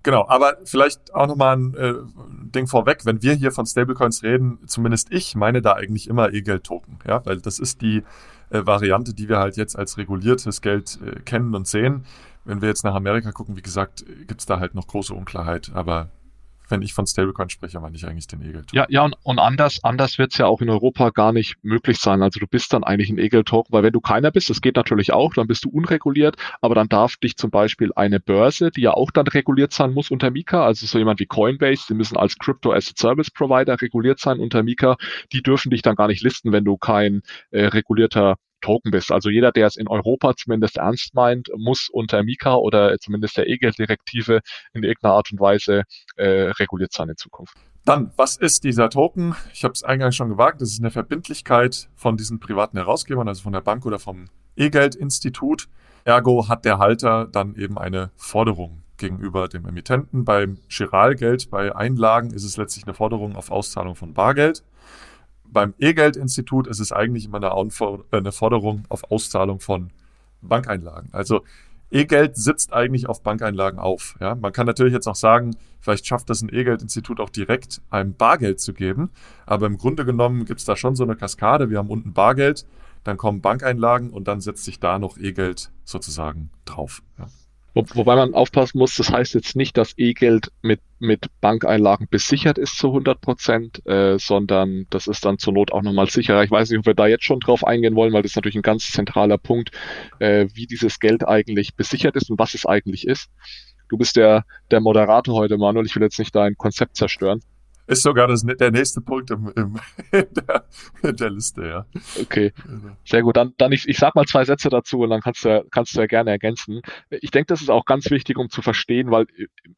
Genau, aber vielleicht auch nochmal ein äh, Ding vorweg, wenn wir hier von Stablecoins reden, zumindest ich meine da eigentlich immer E-Geld-Token, ja, weil das ist die äh, Variante, die wir halt jetzt als reguliertes Geld äh, kennen und sehen. Wenn wir jetzt nach Amerika gucken, wie gesagt, gibt es da halt noch große Unklarheit, aber wenn ich von Stablecoin spreche, meine ich eigentlich den Egel. Ja, ja, und, und anders, anders wird es ja auch in Europa gar nicht möglich sein. Also du bist dann eigentlich ein Egel-Token, weil wenn du keiner bist, das geht natürlich auch, dann bist du unreguliert, aber dann darf dich zum Beispiel eine Börse, die ja auch dann reguliert sein muss unter Mika, also so jemand wie Coinbase, die müssen als Crypto Asset Service Provider reguliert sein unter Mika, die dürfen dich dann gar nicht listen, wenn du kein äh, regulierter Token bist. Also jeder, der es in Europa zumindest ernst meint, muss unter Mika oder zumindest der E-Geld-Direktive in irgendeiner Art und Weise äh, reguliert sein in Zukunft. Dann, was ist dieser Token? Ich habe es eingangs schon gewagt, das ist eine Verbindlichkeit von diesen privaten Herausgebern, also von der Bank oder vom E-Geld-Institut. Ergo hat der Halter dann eben eine Forderung gegenüber dem Emittenten. Beim Chiralgeld, bei Einlagen ist es letztlich eine Forderung auf Auszahlung von Bargeld beim E-Geld-Institut ist es eigentlich immer eine, eine Forderung auf Auszahlung von Bankeinlagen. Also E-Geld sitzt eigentlich auf Bankeinlagen auf. Ja? Man kann natürlich jetzt auch sagen, vielleicht schafft das ein E-Geld-Institut auch direkt einem Bargeld zu geben. Aber im Grunde genommen gibt es da schon so eine Kaskade. Wir haben unten Bargeld, dann kommen Bankeinlagen und dann setzt sich da noch E-Geld sozusagen drauf. Ja. Wo, wobei man aufpassen muss, das heißt jetzt nicht, dass E-Geld mit, mit Bankeinlagen besichert ist zu 100 Prozent, äh, sondern das ist dann zur Not auch nochmal sicherer. Ich weiß nicht, ob wir da jetzt schon drauf eingehen wollen, weil das ist natürlich ein ganz zentraler Punkt, äh, wie dieses Geld eigentlich besichert ist und was es eigentlich ist. Du bist der, der Moderator heute, Manuel. Ich will jetzt nicht dein Konzept zerstören. Ist sogar das, der nächste Punkt im, im, in, der, in der Liste, ja. Okay, also. sehr gut. Dann, dann ich, ich sag mal zwei Sätze dazu und dann kannst du, kannst du ja gerne ergänzen. Ich denke, das ist auch ganz wichtig, um zu verstehen, weil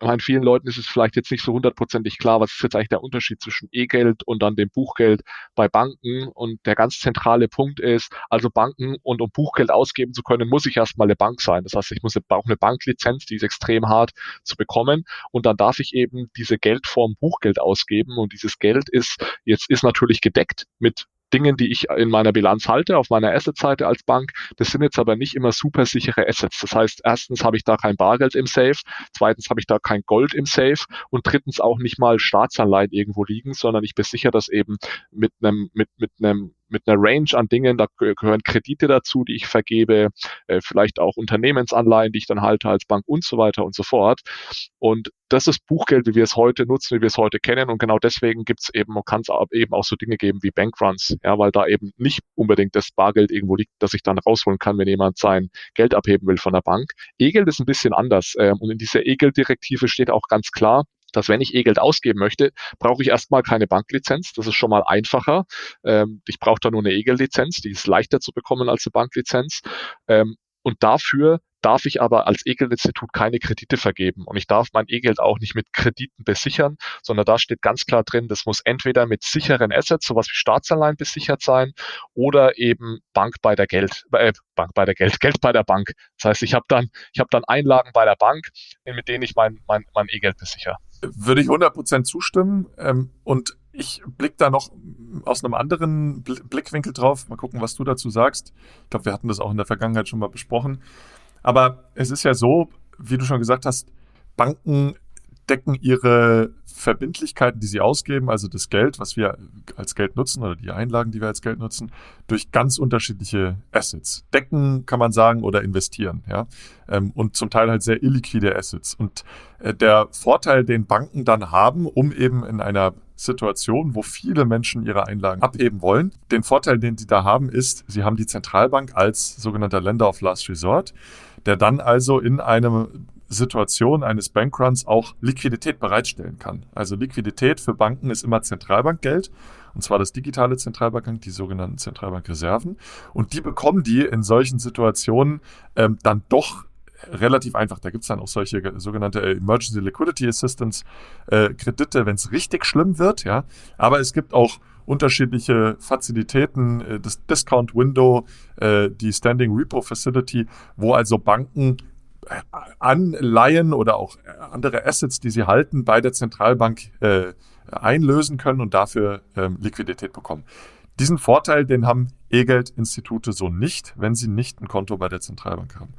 meinen vielen Leuten ist es vielleicht jetzt nicht so hundertprozentig klar, was ist jetzt eigentlich der Unterschied zwischen E-Geld und dann dem Buchgeld bei Banken. Und der ganz zentrale Punkt ist, also Banken und um Buchgeld ausgeben zu können, muss ich erstmal eine Bank sein. Das heißt, ich muss auch eine Banklizenz, die ist extrem hart zu bekommen. Und dann darf ich eben diese Geldform Buchgeld ausgeben ausgeben und dieses Geld ist jetzt ist natürlich gedeckt mit Dingen, die ich in meiner Bilanz halte, auf meiner Asset-Seite als Bank. Das sind jetzt aber nicht immer super sichere Assets. Das heißt, erstens habe ich da kein Bargeld im Safe, zweitens habe ich da kein Gold im Safe und drittens auch nicht mal Staatsanleihen irgendwo liegen, sondern ich besichere das eben mit einem, mit, mit einem mit einer Range an Dingen. Da gehören Kredite dazu, die ich vergebe, äh, vielleicht auch Unternehmensanleihen, die ich dann halte als Bank und so weiter und so fort. Und das ist Buchgeld, wie wir es heute nutzen, wie wir es heute kennen. Und genau deswegen gibt es eben, kann es eben auch so Dinge geben wie Bankruns, ja, weil da eben nicht unbedingt das Bargeld irgendwo liegt, das ich dann rausholen kann, wenn jemand sein Geld abheben will von der Bank. E-Geld ist ein bisschen anders. Ähm, und in dieser E-Geld-Direktive steht auch ganz klar, dass wenn ich E-Geld ausgeben möchte, brauche ich erstmal keine Banklizenz. Das ist schon mal einfacher. Ähm, ich brauche da nur eine E-Geld-Lizenz, die ist leichter zu bekommen als eine Banklizenz. Ähm, und dafür darf ich aber als E-Geld-Institut keine Kredite vergeben. Und ich darf mein E-Geld auch nicht mit Krediten besichern, sondern da steht ganz klar drin, das muss entweder mit sicheren Assets, sowas wie Staatsanleihen besichert sein, oder eben Bank bei der Geld, äh, Bank bei der Geld, Geld bei der Bank. Das heißt, ich habe dann, ich habe dann Einlagen bei der Bank, mit denen ich mein, mein, mein E-Geld besichere. Würde ich 100% zustimmen. Ähm, und ich blicke da noch aus einem anderen Blickwinkel drauf. Mal gucken, was du dazu sagst. Ich glaube, wir hatten das auch in der Vergangenheit schon mal besprochen. Aber es ist ja so, wie du schon gesagt hast, Banken, decken ihre Verbindlichkeiten, die sie ausgeben, also das Geld, was wir als Geld nutzen oder die Einlagen, die wir als Geld nutzen, durch ganz unterschiedliche Assets. Decken kann man sagen oder investieren, ja. Ähm, und zum Teil halt sehr illiquide Assets. Und äh, der Vorteil, den Banken dann haben, um eben in einer Situation, wo viele Menschen ihre Einlagen abheben wollen. Den Vorteil, den sie da haben, ist, sie haben die Zentralbank als sogenannter Lender of Last Resort, der dann also in einem Situation eines Bankruns auch Liquidität bereitstellen kann. Also Liquidität für Banken ist immer Zentralbankgeld, und zwar das digitale Zentralbankgeld, die sogenannten Zentralbankreserven. Und die bekommen die in solchen Situationen ähm, dann doch relativ einfach. Da gibt es dann auch solche sogenannte Emergency Liquidity Assistance äh, Kredite, wenn es richtig schlimm wird, ja. Aber es gibt auch unterschiedliche Fazilitäten, äh, das Discount Window, äh, die Standing Repo Facility, wo also Banken Anleihen oder auch andere Assets, die sie halten, bei der Zentralbank äh, einlösen können und dafür ähm, Liquidität bekommen. Diesen Vorteil, den haben E-Geld-Institute so nicht, wenn sie nicht ein Konto bei der Zentralbank haben.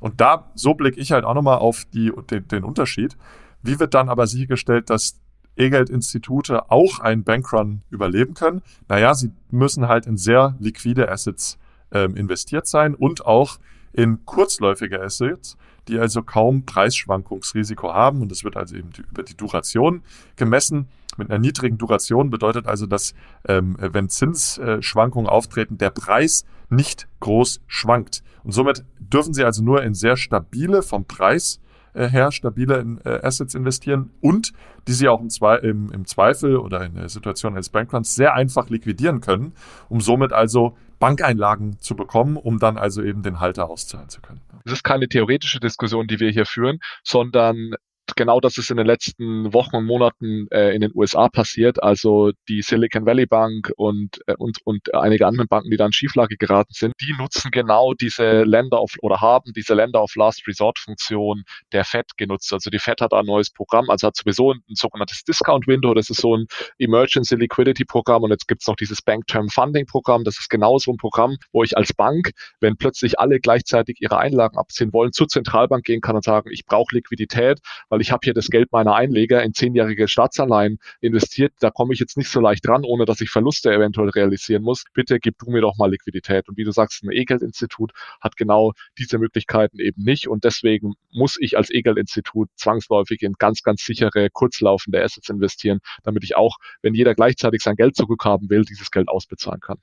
Und da, so blicke ich halt auch nochmal auf die, den, den Unterschied. Wie wird dann aber sichergestellt, dass E-Geld-Institute auch einen Bankrun überleben können? Naja, sie müssen halt in sehr liquide Assets ähm, investiert sein und auch in kurzläufige Assets, die also kaum Preisschwankungsrisiko haben. Und das wird also eben die, über die Duration gemessen. Mit einer niedrigen Duration bedeutet also, dass ähm, wenn Zinsschwankungen auftreten, der Preis nicht groß schwankt. Und somit dürfen Sie also nur in sehr stabile, vom Preis äh, her stabile äh, Assets investieren und die Sie auch im, Zwe im, im Zweifel oder in der Situation eines Bankruns sehr einfach liquidieren können, um somit also Bankeinlagen zu bekommen, um dann also eben den Halter auszahlen zu können. Es ist keine theoretische Diskussion, die wir hier führen, sondern genau das ist in den letzten Wochen und Monaten äh, in den USA passiert. Also die Silicon Valley Bank und, äh, und, und einige andere Banken, die da in Schieflage geraten sind, die nutzen genau diese Länder of, oder haben diese Länder of Last Resort Funktion der Fed genutzt. Also die Fed hat ein neues Programm, also hat sowieso ein, ein sogenanntes Discount Window, das ist so ein Emergency Liquidity Programm und jetzt gibt's noch dieses Bank Term Funding Programm. Das ist genau so ein Programm, wo ich als Bank, wenn plötzlich alle gleichzeitig ihre Einlagen abziehen wollen, zur Zentralbank gehen kann und sagen, ich brauche Liquidität, weil ich habe hier das Geld meiner Einleger in zehnjährige Staatsanleihen investiert, da komme ich jetzt nicht so leicht dran, ohne dass ich Verluste eventuell realisieren muss. Bitte gib du mir doch mal Liquidität. Und wie du sagst, ein E-Geld-Institut hat genau diese Möglichkeiten eben nicht und deswegen muss ich als E-Geld-Institut zwangsläufig in ganz, ganz sichere, kurzlaufende Assets investieren, damit ich auch, wenn jeder gleichzeitig sein Geld zurückhaben will, dieses Geld ausbezahlen kann.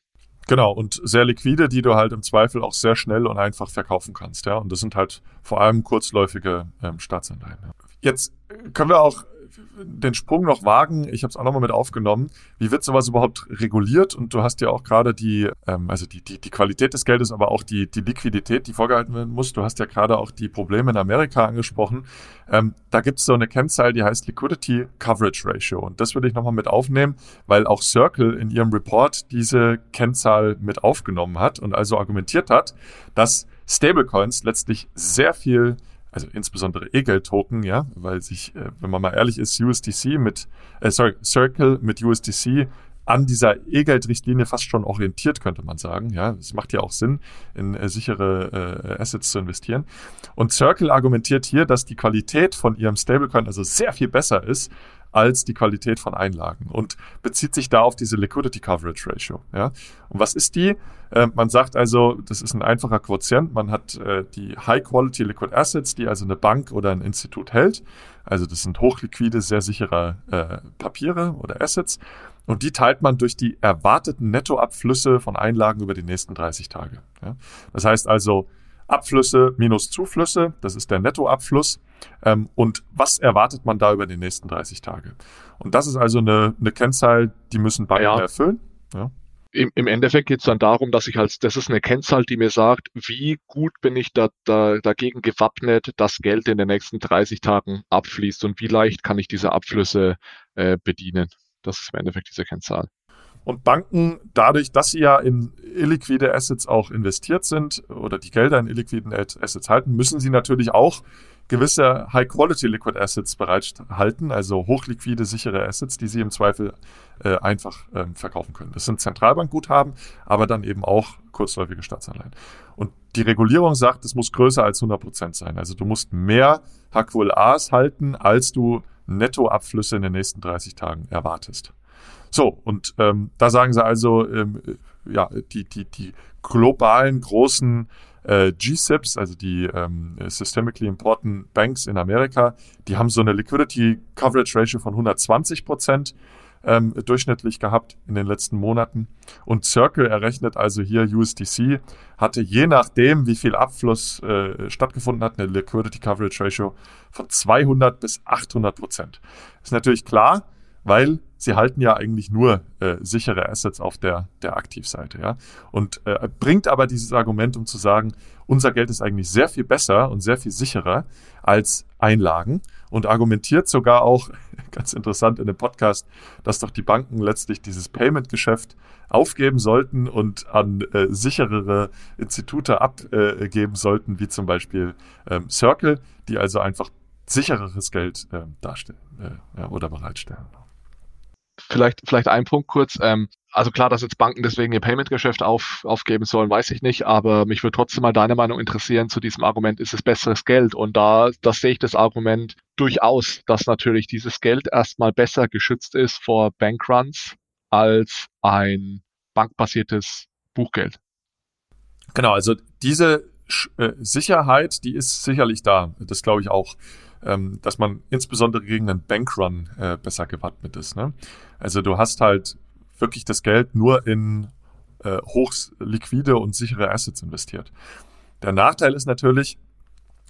Genau, und sehr liquide, die du halt im Zweifel auch sehr schnell und einfach verkaufen kannst, ja. Und das sind halt vor allem kurzläufige ähm, Staatsanleihen. Ja. Jetzt können wir auch den Sprung noch wagen. Ich habe es auch nochmal mit aufgenommen. Wie wird sowas überhaupt reguliert? Und du hast ja auch gerade die, ähm, also die, die, die Qualität des Geldes, aber auch die, die Liquidität, die vorgehalten werden muss. Du hast ja gerade auch die Probleme in Amerika angesprochen. Ähm, da gibt es so eine Kennzahl, die heißt Liquidity Coverage Ratio. Und das würde ich nochmal mit aufnehmen, weil auch Circle in ihrem Report diese Kennzahl mit aufgenommen hat und also argumentiert hat, dass Stablecoins letztlich sehr viel also insbesondere E-Geld-Token, ja, weil sich, äh, wenn man mal ehrlich ist, USDC mit, äh, sorry, Circle mit USDC an dieser E-Geld-Richtlinie fast schon orientiert, könnte man sagen. Ja, es macht ja auch Sinn, in äh, sichere äh, Assets zu investieren. Und Circle argumentiert hier, dass die Qualität von ihrem Stablecoin also sehr viel besser ist als die Qualität von Einlagen und bezieht sich da auf diese Liquidity Coverage Ratio. Ja? Und was ist die? Äh, man sagt also, das ist ein einfacher Quotient. Man hat äh, die High Quality Liquid Assets, die also eine Bank oder ein Institut hält. Also das sind hochliquide, sehr sichere äh, Papiere oder Assets. Und die teilt man durch die erwarteten Nettoabflüsse von Einlagen über die nächsten 30 Tage. Ja? Das heißt also, Abflüsse minus Zuflüsse, das ist der Nettoabfluss. Ähm, und was erwartet man da über die nächsten 30 Tage? Und das ist also eine, eine Kennzahl, die müssen beide ja. erfüllen. Ja. Im, Im Endeffekt geht es dann darum, dass ich als, das ist eine Kennzahl, die mir sagt, wie gut bin ich da, da, dagegen gewappnet, dass Geld in den nächsten 30 Tagen abfließt und wie leicht kann ich diese Abflüsse äh, bedienen. Das ist im Endeffekt diese Kennzahl. Und Banken, dadurch, dass sie ja in illiquide Assets auch investiert sind oder die Gelder in illiquiden Assets halten, müssen sie natürlich auch gewisse High-Quality Liquid Assets bereithalten, also hochliquide, sichere Assets, die sie im Zweifel äh, einfach ähm, verkaufen können. Das sind Zentralbankguthaben, aber dann eben auch kurzläufige Staatsanleihen. Und die Regulierung sagt, es muss größer als 100 Prozent sein. Also du musst mehr HQLAs halten, als du Nettoabflüsse in den nächsten 30 Tagen erwartest. So, und ähm, da sagen sie also, ähm, ja, die, die, die globalen großen äh, GSIPs, also die ähm, Systemically Important Banks in Amerika, die haben so eine Liquidity Coverage Ratio von 120 Prozent ähm, durchschnittlich gehabt in den letzten Monaten. Und Circle errechnet also hier USDC, hatte je nachdem, wie viel Abfluss äh, stattgefunden hat, eine Liquidity Coverage Ratio von 200 bis 800 Prozent. Ist natürlich klar, weil sie halten ja eigentlich nur äh, sichere Assets auf der, der Aktivseite. Ja? Und äh, bringt aber dieses Argument, um zu sagen, unser Geld ist eigentlich sehr viel besser und sehr viel sicherer als Einlagen und argumentiert sogar auch, ganz interessant in dem Podcast, dass doch die Banken letztlich dieses Payment-Geschäft aufgeben sollten und an äh, sicherere Institute abgeben sollten, wie zum Beispiel ähm, Circle, die also einfach sichereres Geld äh, darstellen äh, ja, oder bereitstellen. Vielleicht, vielleicht ein Punkt kurz. Ähm, also klar, dass jetzt Banken deswegen ihr Payment-Geschäft auf, aufgeben sollen, weiß ich nicht, aber mich würde trotzdem mal deine Meinung interessieren zu diesem Argument, ist es besseres Geld? Und da, da sehe ich das Argument durchaus, dass natürlich dieses Geld erstmal besser geschützt ist vor Bankruns als ein bankbasiertes Buchgeld. Genau, also diese äh, Sicherheit, die ist sicherlich da. Das glaube ich auch ähm, dass man insbesondere gegen einen Bankrun äh, besser gewappnet ist. Ne? Also du hast halt wirklich das Geld nur in äh, hochliquide und sichere Assets investiert. Der Nachteil ist natürlich,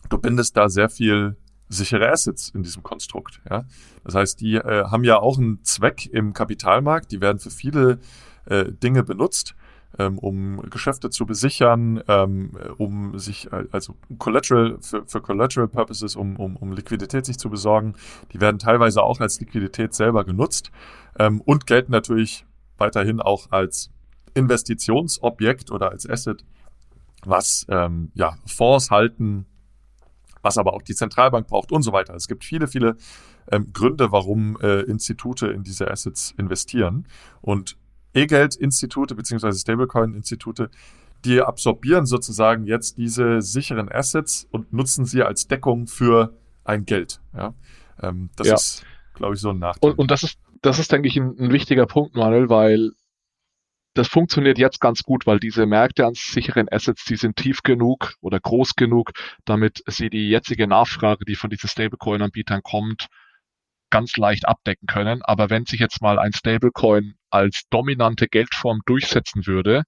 du bindest da sehr viel sichere Assets in diesem Konstrukt. Ja? Das heißt, die äh, haben ja auch einen Zweck im Kapitalmarkt, die werden für viele äh, Dinge benutzt ähm, um Geschäfte zu besichern, ähm, um sich, äh, also Collateral, für, für Collateral Purposes, um, um, um Liquidität sich zu besorgen. Die werden teilweise auch als Liquidität selber genutzt ähm, und gelten natürlich weiterhin auch als Investitionsobjekt oder als Asset, was ähm, ja, Fonds halten, was aber auch die Zentralbank braucht und so weiter. Es gibt viele, viele ähm, Gründe, warum äh, Institute in diese Assets investieren. Und E-Geld-Institute beziehungsweise Stablecoin-Institute, die absorbieren sozusagen jetzt diese sicheren Assets und nutzen sie als Deckung für ein Geld. Ja? Ähm, das ja. ist, glaube ich, so ein Nachteil. Und, und, das ist, das ist, denke ich, ein, ein wichtiger Punkt, Manuel, weil das funktioniert jetzt ganz gut, weil diese Märkte an sicheren Assets, die sind tief genug oder groß genug, damit sie die jetzige Nachfrage, die von diesen Stablecoin-Anbietern kommt, ganz leicht abdecken können. Aber wenn sich jetzt mal ein Stablecoin als dominante Geldform durchsetzen würde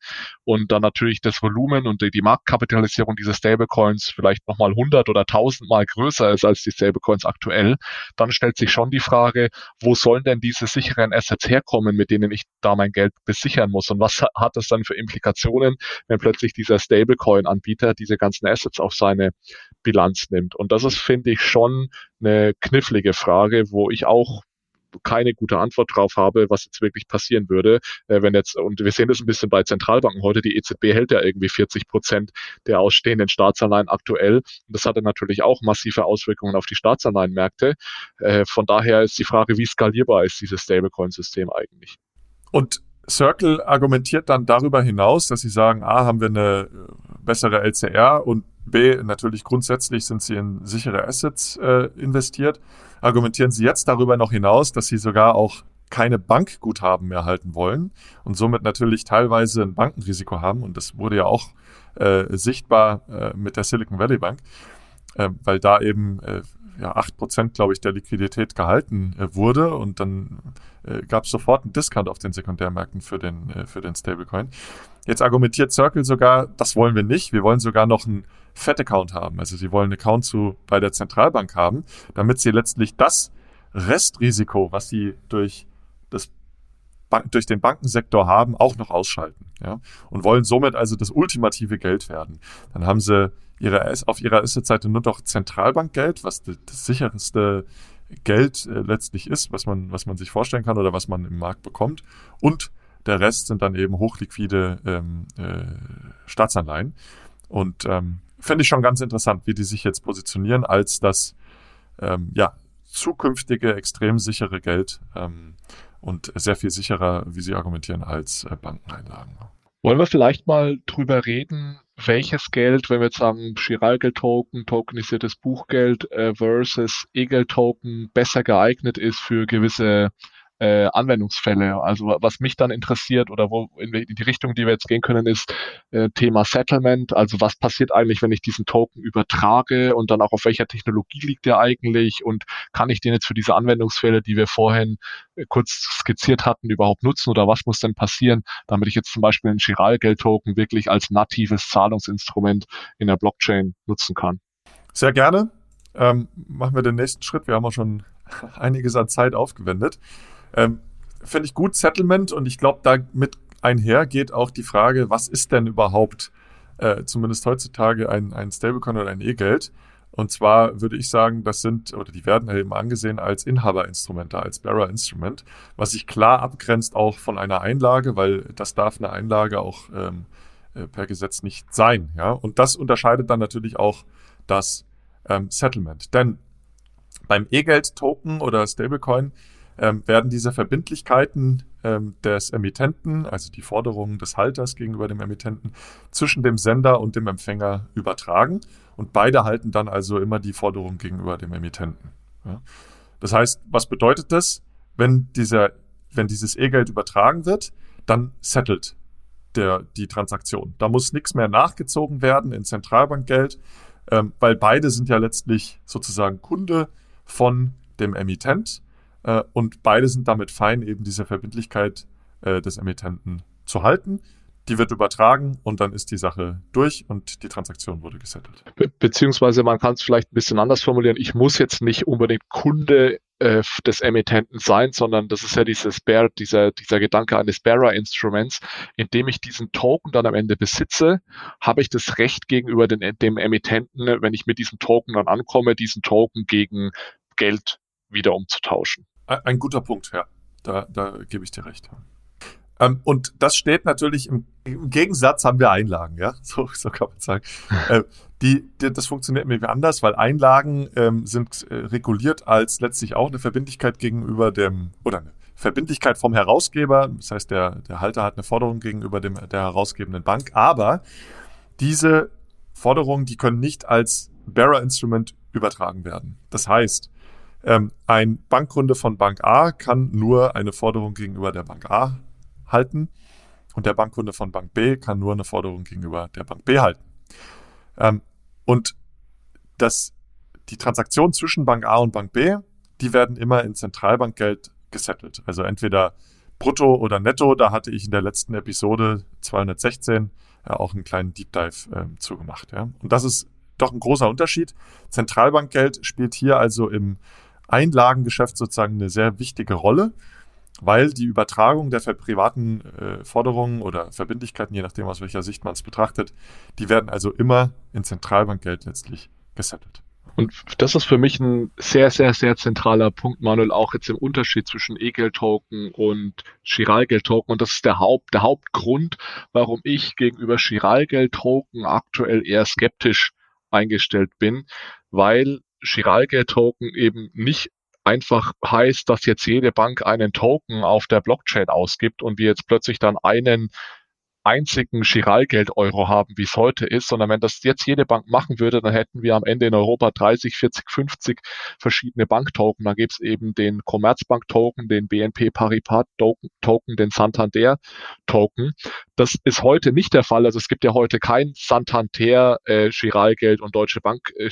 und dann natürlich das Volumen und die, die Marktkapitalisierung dieser Stablecoins vielleicht nochmal 100 oder 1000 Mal größer ist als die Stablecoins aktuell, dann stellt sich schon die Frage, wo sollen denn diese sicheren Assets herkommen, mit denen ich da mein Geld besichern muss und was hat das dann für Implikationen, wenn plötzlich dieser Stablecoin-Anbieter diese ganzen Assets auf seine Bilanz nimmt. Und das ist, finde ich, schon eine knifflige Frage, wo ich auch keine gute Antwort drauf habe, was jetzt wirklich passieren würde, äh, wenn jetzt, und wir sehen das ein bisschen bei Zentralbanken heute, die EZB hält ja irgendwie 40 Prozent der ausstehenden Staatsanleihen aktuell. Und das hatte natürlich auch massive Auswirkungen auf die Staatsanleihenmärkte. Äh, von daher ist die Frage, wie skalierbar ist dieses Stablecoin-System eigentlich? Und Circle argumentiert dann darüber hinaus, dass sie sagen, A, haben wir eine bessere LCR und B, natürlich grundsätzlich sind sie in sichere Assets äh, investiert. Argumentieren sie jetzt darüber noch hinaus, dass sie sogar auch keine Bankguthaben mehr halten wollen und somit natürlich teilweise ein Bankenrisiko haben. Und das wurde ja auch äh, sichtbar äh, mit der Silicon Valley Bank, äh, weil da eben äh, ja, 8%, glaube ich, der Liquidität gehalten äh, wurde und dann äh, gab es sofort einen Discount auf den Sekundärmärkten für den, äh, für den Stablecoin. Jetzt argumentiert Circle sogar, das wollen wir nicht. Wir wollen sogar noch einen Fat-Account haben. Also sie wollen einen Account zu, bei der Zentralbank haben, damit sie letztlich das Restrisiko, was sie durch das durch den Bankensektor haben, auch noch ausschalten. Ja? Und wollen somit also das ultimative Geld werden. Dann haben sie ihre, auf ihrer Asset-Seite nur noch Zentralbankgeld, was das, sicherste Geld äh, letztlich ist, was man, was man sich vorstellen kann oder was man im Markt bekommt. Und der Rest sind dann eben hochliquide ähm, äh, Staatsanleihen. Und ähm, fände ich schon ganz interessant, wie die sich jetzt positionieren als das ähm, ja, zukünftige extrem sichere Geld ähm, und sehr viel sicherer, wie sie argumentieren, als äh, Bankeneinlagen. Wollen wir vielleicht mal drüber reden, welches Geld, wenn wir jetzt sagen Chiralgeld-Token, tokenisiertes Buchgeld äh, versus E-Geld-Token besser geeignet ist für gewisse äh, Anwendungsfälle. Also was mich dann interessiert oder wo in die Richtung, die wir jetzt gehen können, ist äh, Thema Settlement. Also was passiert eigentlich, wenn ich diesen Token übertrage und dann auch auf welcher Technologie liegt der eigentlich und kann ich den jetzt für diese Anwendungsfälle, die wir vorhin äh, kurz skizziert hatten, überhaupt nutzen oder was muss denn passieren, damit ich jetzt zum Beispiel einen Chiralgeld-Token wirklich als natives Zahlungsinstrument in der Blockchain nutzen kann? Sehr gerne. Ähm, machen wir den nächsten Schritt. Wir haben auch schon einiges an Zeit aufgewendet. Ähm, Finde ich gut, Settlement, und ich glaube, damit einher geht auch die Frage, was ist denn überhaupt, äh, zumindest heutzutage, ein, ein Stablecoin oder ein E-Geld? Und zwar würde ich sagen, das sind, oder die werden halt eben angesehen als Inhaberinstrumente, als Bearer-Instrument, was sich klar abgrenzt auch von einer Einlage, weil das darf eine Einlage auch ähm, äh, per Gesetz nicht sein. Ja? Und das unterscheidet dann natürlich auch das ähm, Settlement. Denn beim E-Geld-Token oder Stablecoin werden diese Verbindlichkeiten ähm, des Emittenten, also die Forderungen des Halters gegenüber dem Emittenten, zwischen dem Sender und dem Empfänger übertragen. Und beide halten dann also immer die Forderung gegenüber dem Emittenten. Ja. Das heißt, was bedeutet das? Wenn, dieser, wenn dieses E-Geld übertragen wird, dann settelt der, die Transaktion. Da muss nichts mehr nachgezogen werden in Zentralbankgeld, ähm, weil beide sind ja letztlich sozusagen Kunde von dem Emittent äh, und beide sind damit fein, eben diese Verbindlichkeit äh, des Emittenten zu halten. Die wird übertragen und dann ist die Sache durch und die Transaktion wurde gesettelt. Be beziehungsweise man kann es vielleicht ein bisschen anders formulieren. Ich muss jetzt nicht unbedingt Kunde äh, des Emittenten sein, sondern das ist ja dieses Bear, dieser, dieser Gedanke eines Bearer-Instruments. Indem ich diesen Token dann am Ende besitze, habe ich das Recht gegenüber den, dem Emittenten, wenn ich mit diesem Token dann ankomme, diesen Token gegen Geld wieder umzutauschen. Ein guter Punkt, ja. Da, da gebe ich dir recht. Ähm, und das steht natürlich im, im, Gegensatz haben wir Einlagen, ja, so, so kann man sagen. äh, die, die, das funktioniert irgendwie anders, weil Einlagen ähm, sind äh, reguliert als letztlich auch eine Verbindlichkeit gegenüber dem, oder eine Verbindlichkeit vom Herausgeber. Das heißt, der, der Halter hat eine Forderung gegenüber dem, der herausgebenden Bank, aber diese Forderungen, die können nicht als Bearer-Instrument übertragen werden. Das heißt, ähm, ein Bankkunde von Bank A kann nur eine Forderung gegenüber der Bank A halten und der Bankkunde von Bank B kann nur eine Forderung gegenüber der Bank B halten. Ähm, und das, die Transaktionen zwischen Bank A und Bank B, die werden immer in Zentralbankgeld gesettelt. Also entweder brutto oder netto. Da hatte ich in der letzten Episode 216 äh, auch einen kleinen Deep Dive äh, zugemacht. Ja. Und das ist doch ein großer Unterschied. Zentralbankgeld spielt hier also im Einlagengeschäft sozusagen eine sehr wichtige Rolle, weil die Übertragung der privaten äh, Forderungen oder Verbindlichkeiten, je nachdem aus welcher Sicht man es betrachtet, die werden also immer in Zentralbankgeld letztlich gesettelt. Und das ist für mich ein sehr, sehr, sehr zentraler Punkt, Manuel, auch jetzt im Unterschied zwischen E-Geld-Token und Chiralgeld-Token. Und das ist der, Haupt, der Hauptgrund, warum ich gegenüber Chiralgeld-Token aktuell eher skeptisch eingestellt bin, weil Chiralgeld-Token eben nicht einfach heißt, dass jetzt jede Bank einen Token auf der Blockchain ausgibt und wir jetzt plötzlich dann einen einzigen Chiralgeld-Euro haben, wie es heute ist, sondern wenn das jetzt jede Bank machen würde, dann hätten wir am Ende in Europa 30, 40, 50 verschiedene Banktoken. Dann gibt es eben den Commerzbank-Token, den BNP Paribas-Token, den Santander-Token. Das ist heute nicht der Fall. Also es gibt ja heute kein Santander äh, und Deutsche Bank äh,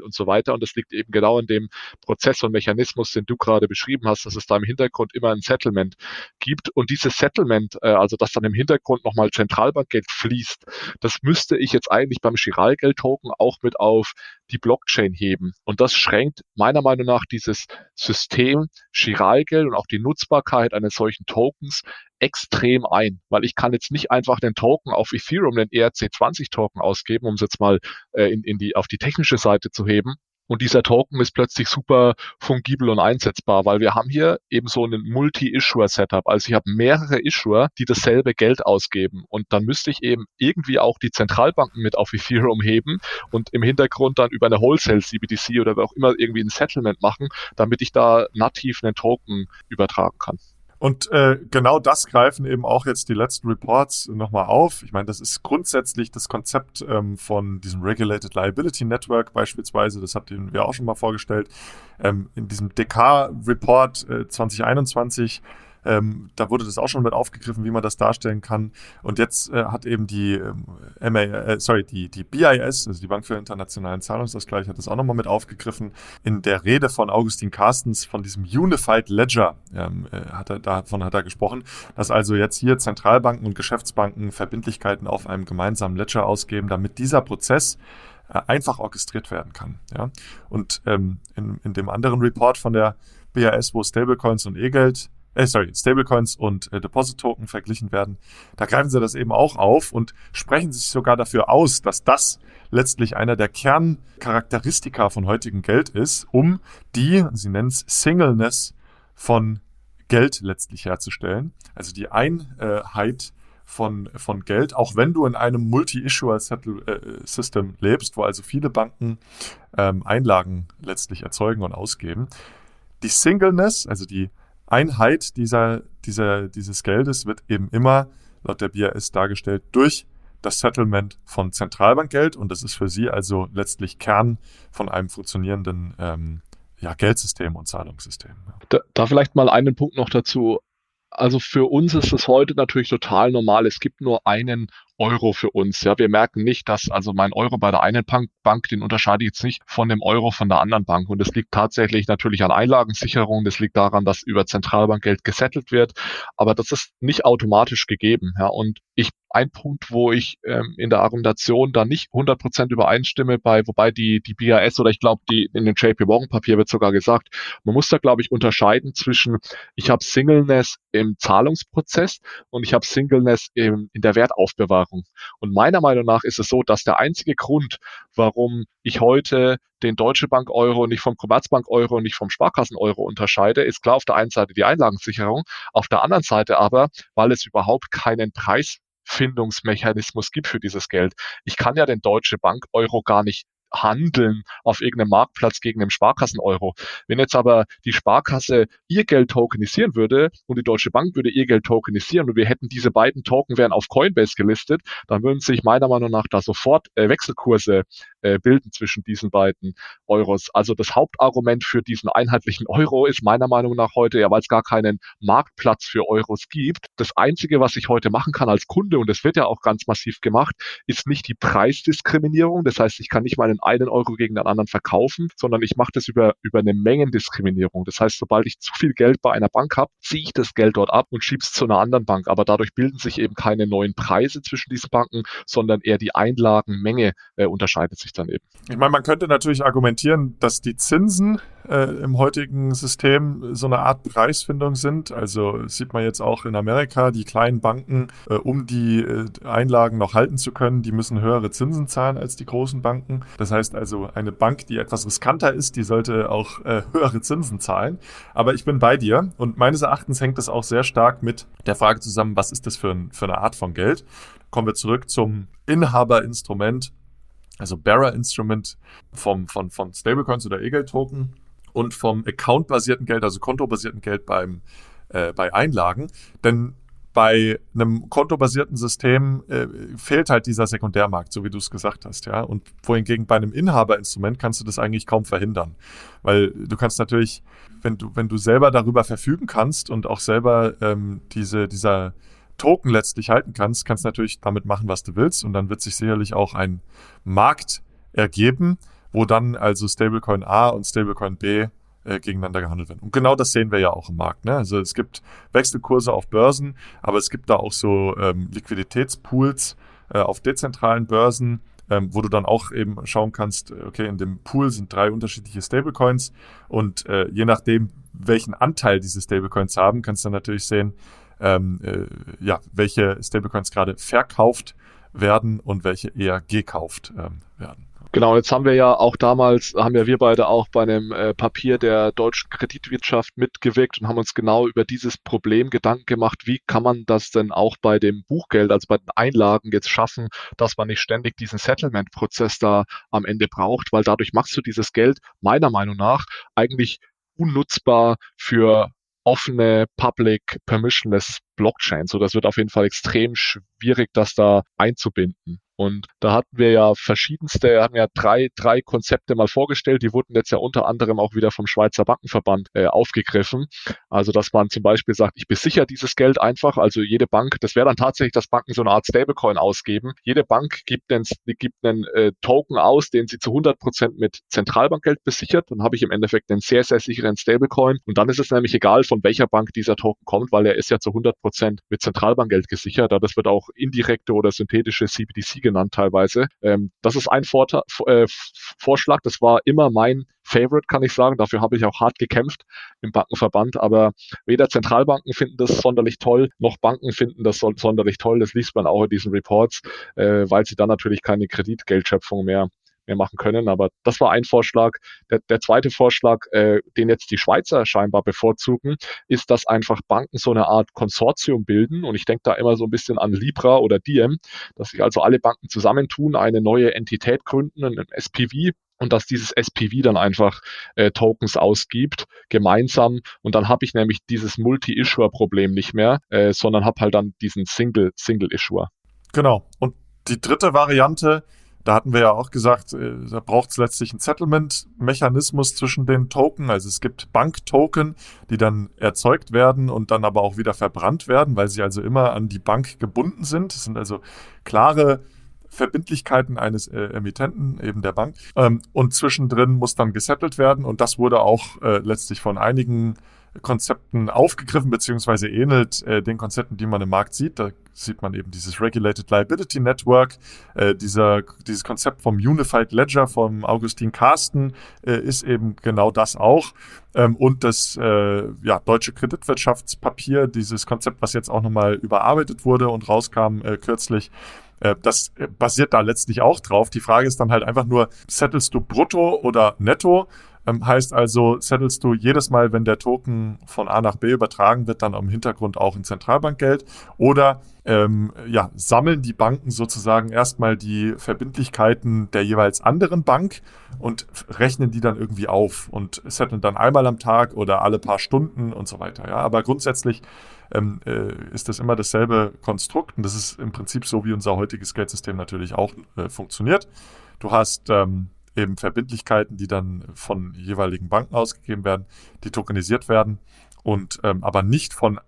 und so weiter. Und das liegt eben genau in dem Prozess und Mechanismus, den du gerade beschrieben hast, dass es da im Hintergrund immer ein Settlement gibt. Und dieses Settlement, äh, also dass dann im Hintergrund nochmal Zentralbankgeld fließt, das müsste ich jetzt eigentlich beim Chiralgeld-Token auch mit auf die Blockchain heben. Und das schränkt meiner Meinung nach dieses System Chiralgeld und auch die Nutzbarkeit eines solchen Tokens extrem ein, weil ich kann jetzt nicht einfach den Token auf Ethereum, den ERC20 Token ausgeben, um es jetzt mal äh, in, in die, auf die technische Seite zu heben, und dieser Token ist plötzlich super fungibel und einsetzbar, weil wir haben hier eben so ein Multi-Issuer-Setup. Also ich habe mehrere Issuer, die dasselbe Geld ausgeben. Und dann müsste ich eben irgendwie auch die Zentralbanken mit auf Ethereum heben und im Hintergrund dann über eine Wholesale-CBDC oder auch immer irgendwie ein Settlement machen, damit ich da nativ einen Token übertragen kann. Und äh, genau das greifen eben auch jetzt die letzten Reports nochmal auf. Ich meine, das ist grundsätzlich das Konzept ähm, von diesem Regulated Liability Network beispielsweise. Das habt ihr auch schon mal vorgestellt. Ähm, in diesem DK-Report äh, 2021 ähm, da wurde das auch schon mit aufgegriffen, wie man das darstellen kann. Und jetzt äh, hat eben die ähm, MA, äh, sorry, die, die BIS, also die Bank für internationalen Zahlungsausgleich, hat das auch nochmal mit aufgegriffen. In der Rede von Augustin Carstens von diesem Unified Ledger ähm, äh, hat er, davon hat er gesprochen, dass also jetzt hier Zentralbanken und Geschäftsbanken Verbindlichkeiten auf einem gemeinsamen Ledger ausgeben, damit dieser Prozess äh, einfach orchestriert werden kann. Ja? Und ähm, in, in dem anderen Report von der BAS, wo Stablecoins und E-Geld äh, sorry, Stablecoins und äh, Deposit-Token verglichen werden. Da greifen sie das eben auch auf und sprechen sich sogar dafür aus, dass das letztlich einer der Kerncharakteristika von heutigem Geld ist, um die, sie nennen es Singleness von Geld letztlich herzustellen. Also die Einheit von, von Geld, auch wenn du in einem Multi-Issuer-System äh, lebst, wo also viele Banken ähm, Einlagen letztlich erzeugen und ausgeben. Die Singleness, also die Einheit dieser, dieser, dieses Geldes wird eben immer laut der BAS dargestellt durch das Settlement von Zentralbankgeld und das ist für sie also letztlich Kern von einem funktionierenden ähm, ja, Geldsystem und Zahlungssystem. Da, da vielleicht mal einen Punkt noch dazu. Also für uns ist es heute natürlich total normal. Es gibt nur einen Euro für uns. Ja, wir merken nicht, dass also mein Euro bei der einen Bank, den unterscheide ich jetzt nicht von dem Euro von der anderen Bank. Und das liegt tatsächlich natürlich an Einlagensicherung. Das liegt daran, dass über Zentralbankgeld gesettelt wird. Aber das ist nicht automatisch gegeben. Ja, und ich ein Punkt, wo ich ähm, in der Argumentation da nicht 100% übereinstimme, bei, wobei die, die BAS oder ich glaube, die in dem JP Morgan Papier wird sogar gesagt, man muss da, glaube ich, unterscheiden zwischen, ich habe Singleness im Zahlungsprozess und ich habe Singleness im, in der Wertaufbewahrung. Und meiner Meinung nach ist es so, dass der einzige Grund, warum ich heute den Deutsche Bank Euro nicht vom Commerzbank Euro nicht vom Sparkassen Euro unterscheide, ist klar auf der einen Seite die Einlagensicherung, auf der anderen Seite aber, weil es überhaupt keinen Preis Findungsmechanismus gibt für dieses Geld. Ich kann ja den Deutsche Bank Euro gar nicht handeln auf irgendeinem Marktplatz gegen den Sparkassen-Euro. Wenn jetzt aber die Sparkasse ihr Geld tokenisieren würde und die Deutsche Bank würde ihr Geld tokenisieren und wir hätten diese beiden Token wären auf Coinbase gelistet, dann würden sich meiner Meinung nach da sofort äh, Wechselkurse äh, bilden zwischen diesen beiden Euros. Also das Hauptargument für diesen einheitlichen Euro ist meiner Meinung nach heute, ja, weil es gar keinen Marktplatz für Euros gibt. Das Einzige, was ich heute machen kann als Kunde, und das wird ja auch ganz massiv gemacht, ist nicht die Preisdiskriminierung. Das heißt, ich kann nicht meinen einen Euro gegen den anderen verkaufen, sondern ich mache das über, über eine Mengendiskriminierung. Das heißt, sobald ich zu viel Geld bei einer Bank habe, ziehe ich das Geld dort ab und schiebe es zu einer anderen Bank. Aber dadurch bilden sich eben keine neuen Preise zwischen diesen Banken, sondern eher die Einlagenmenge äh, unterscheidet sich dann eben. Ich meine, man könnte natürlich argumentieren, dass die Zinsen äh, im heutigen System so eine Art Preisfindung sind. Also sieht man jetzt auch in Amerika, die kleinen Banken, äh, um die äh, Einlagen noch halten zu können, die müssen höhere Zinsen zahlen als die großen Banken. Das heißt also, eine Bank, die etwas riskanter ist, die sollte auch äh, höhere Zinsen zahlen. Aber ich bin bei dir und meines Erachtens hängt das auch sehr stark mit der Frage zusammen, was ist das für, ein, für eine Art von Geld? Kommen wir zurück zum Inhaberinstrument, also Bearer Instrument vom, von, von Stablecoins oder E-Geld-Token und vom Account-basierten Geld, also kontobasierten Geld beim, äh, bei Einlagen. Denn bei einem kontobasierten System äh, fehlt halt dieser Sekundärmarkt, so wie du es gesagt hast, ja. Und wohingegen bei einem Inhaberinstrument kannst du das eigentlich kaum verhindern. Weil du kannst natürlich, wenn du, wenn du selber darüber verfügen kannst und auch selber ähm, diese, dieser Token letztlich halten kannst, kannst du natürlich damit machen, was du willst. Und dann wird sich sicherlich auch ein Markt ergeben, wo dann also Stablecoin A und Stablecoin B äh, gegeneinander gehandelt werden. Und genau das sehen wir ja auch im Markt. Ne? Also es gibt Wechselkurse auf Börsen, aber es gibt da auch so ähm, Liquiditätspools äh, auf dezentralen Börsen, ähm, wo du dann auch eben schauen kannst, okay, in dem Pool sind drei unterschiedliche Stablecoins und äh, je nachdem, welchen Anteil diese Stablecoins haben, kannst du dann natürlich sehen, ähm, äh, ja, welche Stablecoins gerade verkauft werden und welche eher gekauft ähm, werden. Genau, jetzt haben wir ja auch damals, haben ja wir beide auch bei einem äh, Papier der deutschen Kreditwirtschaft mitgewirkt und haben uns genau über dieses Problem Gedanken gemacht, wie kann man das denn auch bei dem Buchgeld, also bei den Einlagen jetzt schaffen, dass man nicht ständig diesen Settlement-Prozess da am Ende braucht, weil dadurch machst du dieses Geld meiner Meinung nach eigentlich unnutzbar für offene, public, permissionless Blockchain. So, das wird auf jeden Fall extrem schwierig, das da einzubinden. Und da hatten wir ja verschiedenste, hatten ja drei, drei Konzepte mal vorgestellt. Die wurden jetzt ja unter anderem auch wieder vom Schweizer Bankenverband äh, aufgegriffen. Also, dass man zum Beispiel sagt, ich besichere dieses Geld einfach. Also jede Bank, das wäre dann tatsächlich, dass Banken so eine Art Stablecoin ausgeben. Jede Bank gibt einen, gibt einen äh, Token aus, den sie zu 100 Prozent mit Zentralbankgeld besichert. Dann habe ich im Endeffekt einen sehr, sehr sicheren Stablecoin. Und dann ist es nämlich egal, von welcher Bank dieser Token kommt, weil er ist ja zu 100 Prozent mit Zentralbankgeld gesichert. Das wird auch indirekte oder synthetische CBDC genannt teilweise. Ähm, das ist ein Vorta äh, Vorschlag. Das war immer mein Favorite, kann ich sagen. Dafür habe ich auch hart gekämpft im Bankenverband. Aber weder Zentralbanken finden das sonderlich toll, noch Banken finden das sonderlich toll. Das liest man auch in diesen Reports, äh, weil sie dann natürlich keine Kreditgeldschöpfung mehr mehr machen können. Aber das war ein Vorschlag. Der, der zweite Vorschlag, äh, den jetzt die Schweizer scheinbar bevorzugen, ist, dass einfach Banken so eine Art Konsortium bilden. Und ich denke da immer so ein bisschen an Libra oder Diem, dass sich also alle Banken zusammentun, eine neue Entität gründen, ein SPV, und dass dieses SPV dann einfach äh, Tokens ausgibt, gemeinsam. Und dann habe ich nämlich dieses Multi-Issuer-Problem nicht mehr, äh, sondern habe halt dann diesen Single, Single-Issuer. Genau. Und die dritte Variante da hatten wir ja auch gesagt, äh, da braucht es letztlich einen Settlement-Mechanismus zwischen den Token. Also es gibt Bank-Token, die dann erzeugt werden und dann aber auch wieder verbrannt werden, weil sie also immer an die Bank gebunden sind. Das sind also klare Verbindlichkeiten eines äh, Emittenten, eben der Bank. Ähm, und zwischendrin muss dann gesettelt werden. Und das wurde auch äh, letztlich von einigen Konzepten aufgegriffen, beziehungsweise ähnelt äh, den Konzepten, die man im Markt sieht. Da sieht man eben dieses Regulated Liability Network. Äh, dieser, dieses Konzept vom Unified Ledger vom Augustin Carsten äh, ist eben genau das auch. Ähm, und das äh, ja, deutsche Kreditwirtschaftspapier, dieses Konzept, was jetzt auch nochmal überarbeitet wurde und rauskam äh, kürzlich, äh, das basiert da letztlich auch drauf. Die Frage ist dann halt einfach nur, settelst du brutto oder netto? Ähm, heißt also, settelst du jedes Mal, wenn der Token von A nach B übertragen wird, dann im Hintergrund auch in Zentralbankgeld oder ähm, ja, sammeln die Banken sozusagen erstmal die Verbindlichkeiten der jeweils anderen Bank und rechnen die dann irgendwie auf und setteln dann einmal am Tag oder alle paar Stunden und so weiter. Ja, aber grundsätzlich ähm, äh, ist das immer dasselbe Konstrukt und das ist im Prinzip so, wie unser heutiges Geldsystem natürlich auch äh, funktioniert. Du hast ähm, eben Verbindlichkeiten, die dann von jeweiligen Banken ausgegeben werden, die tokenisiert werden und ähm, aber nicht von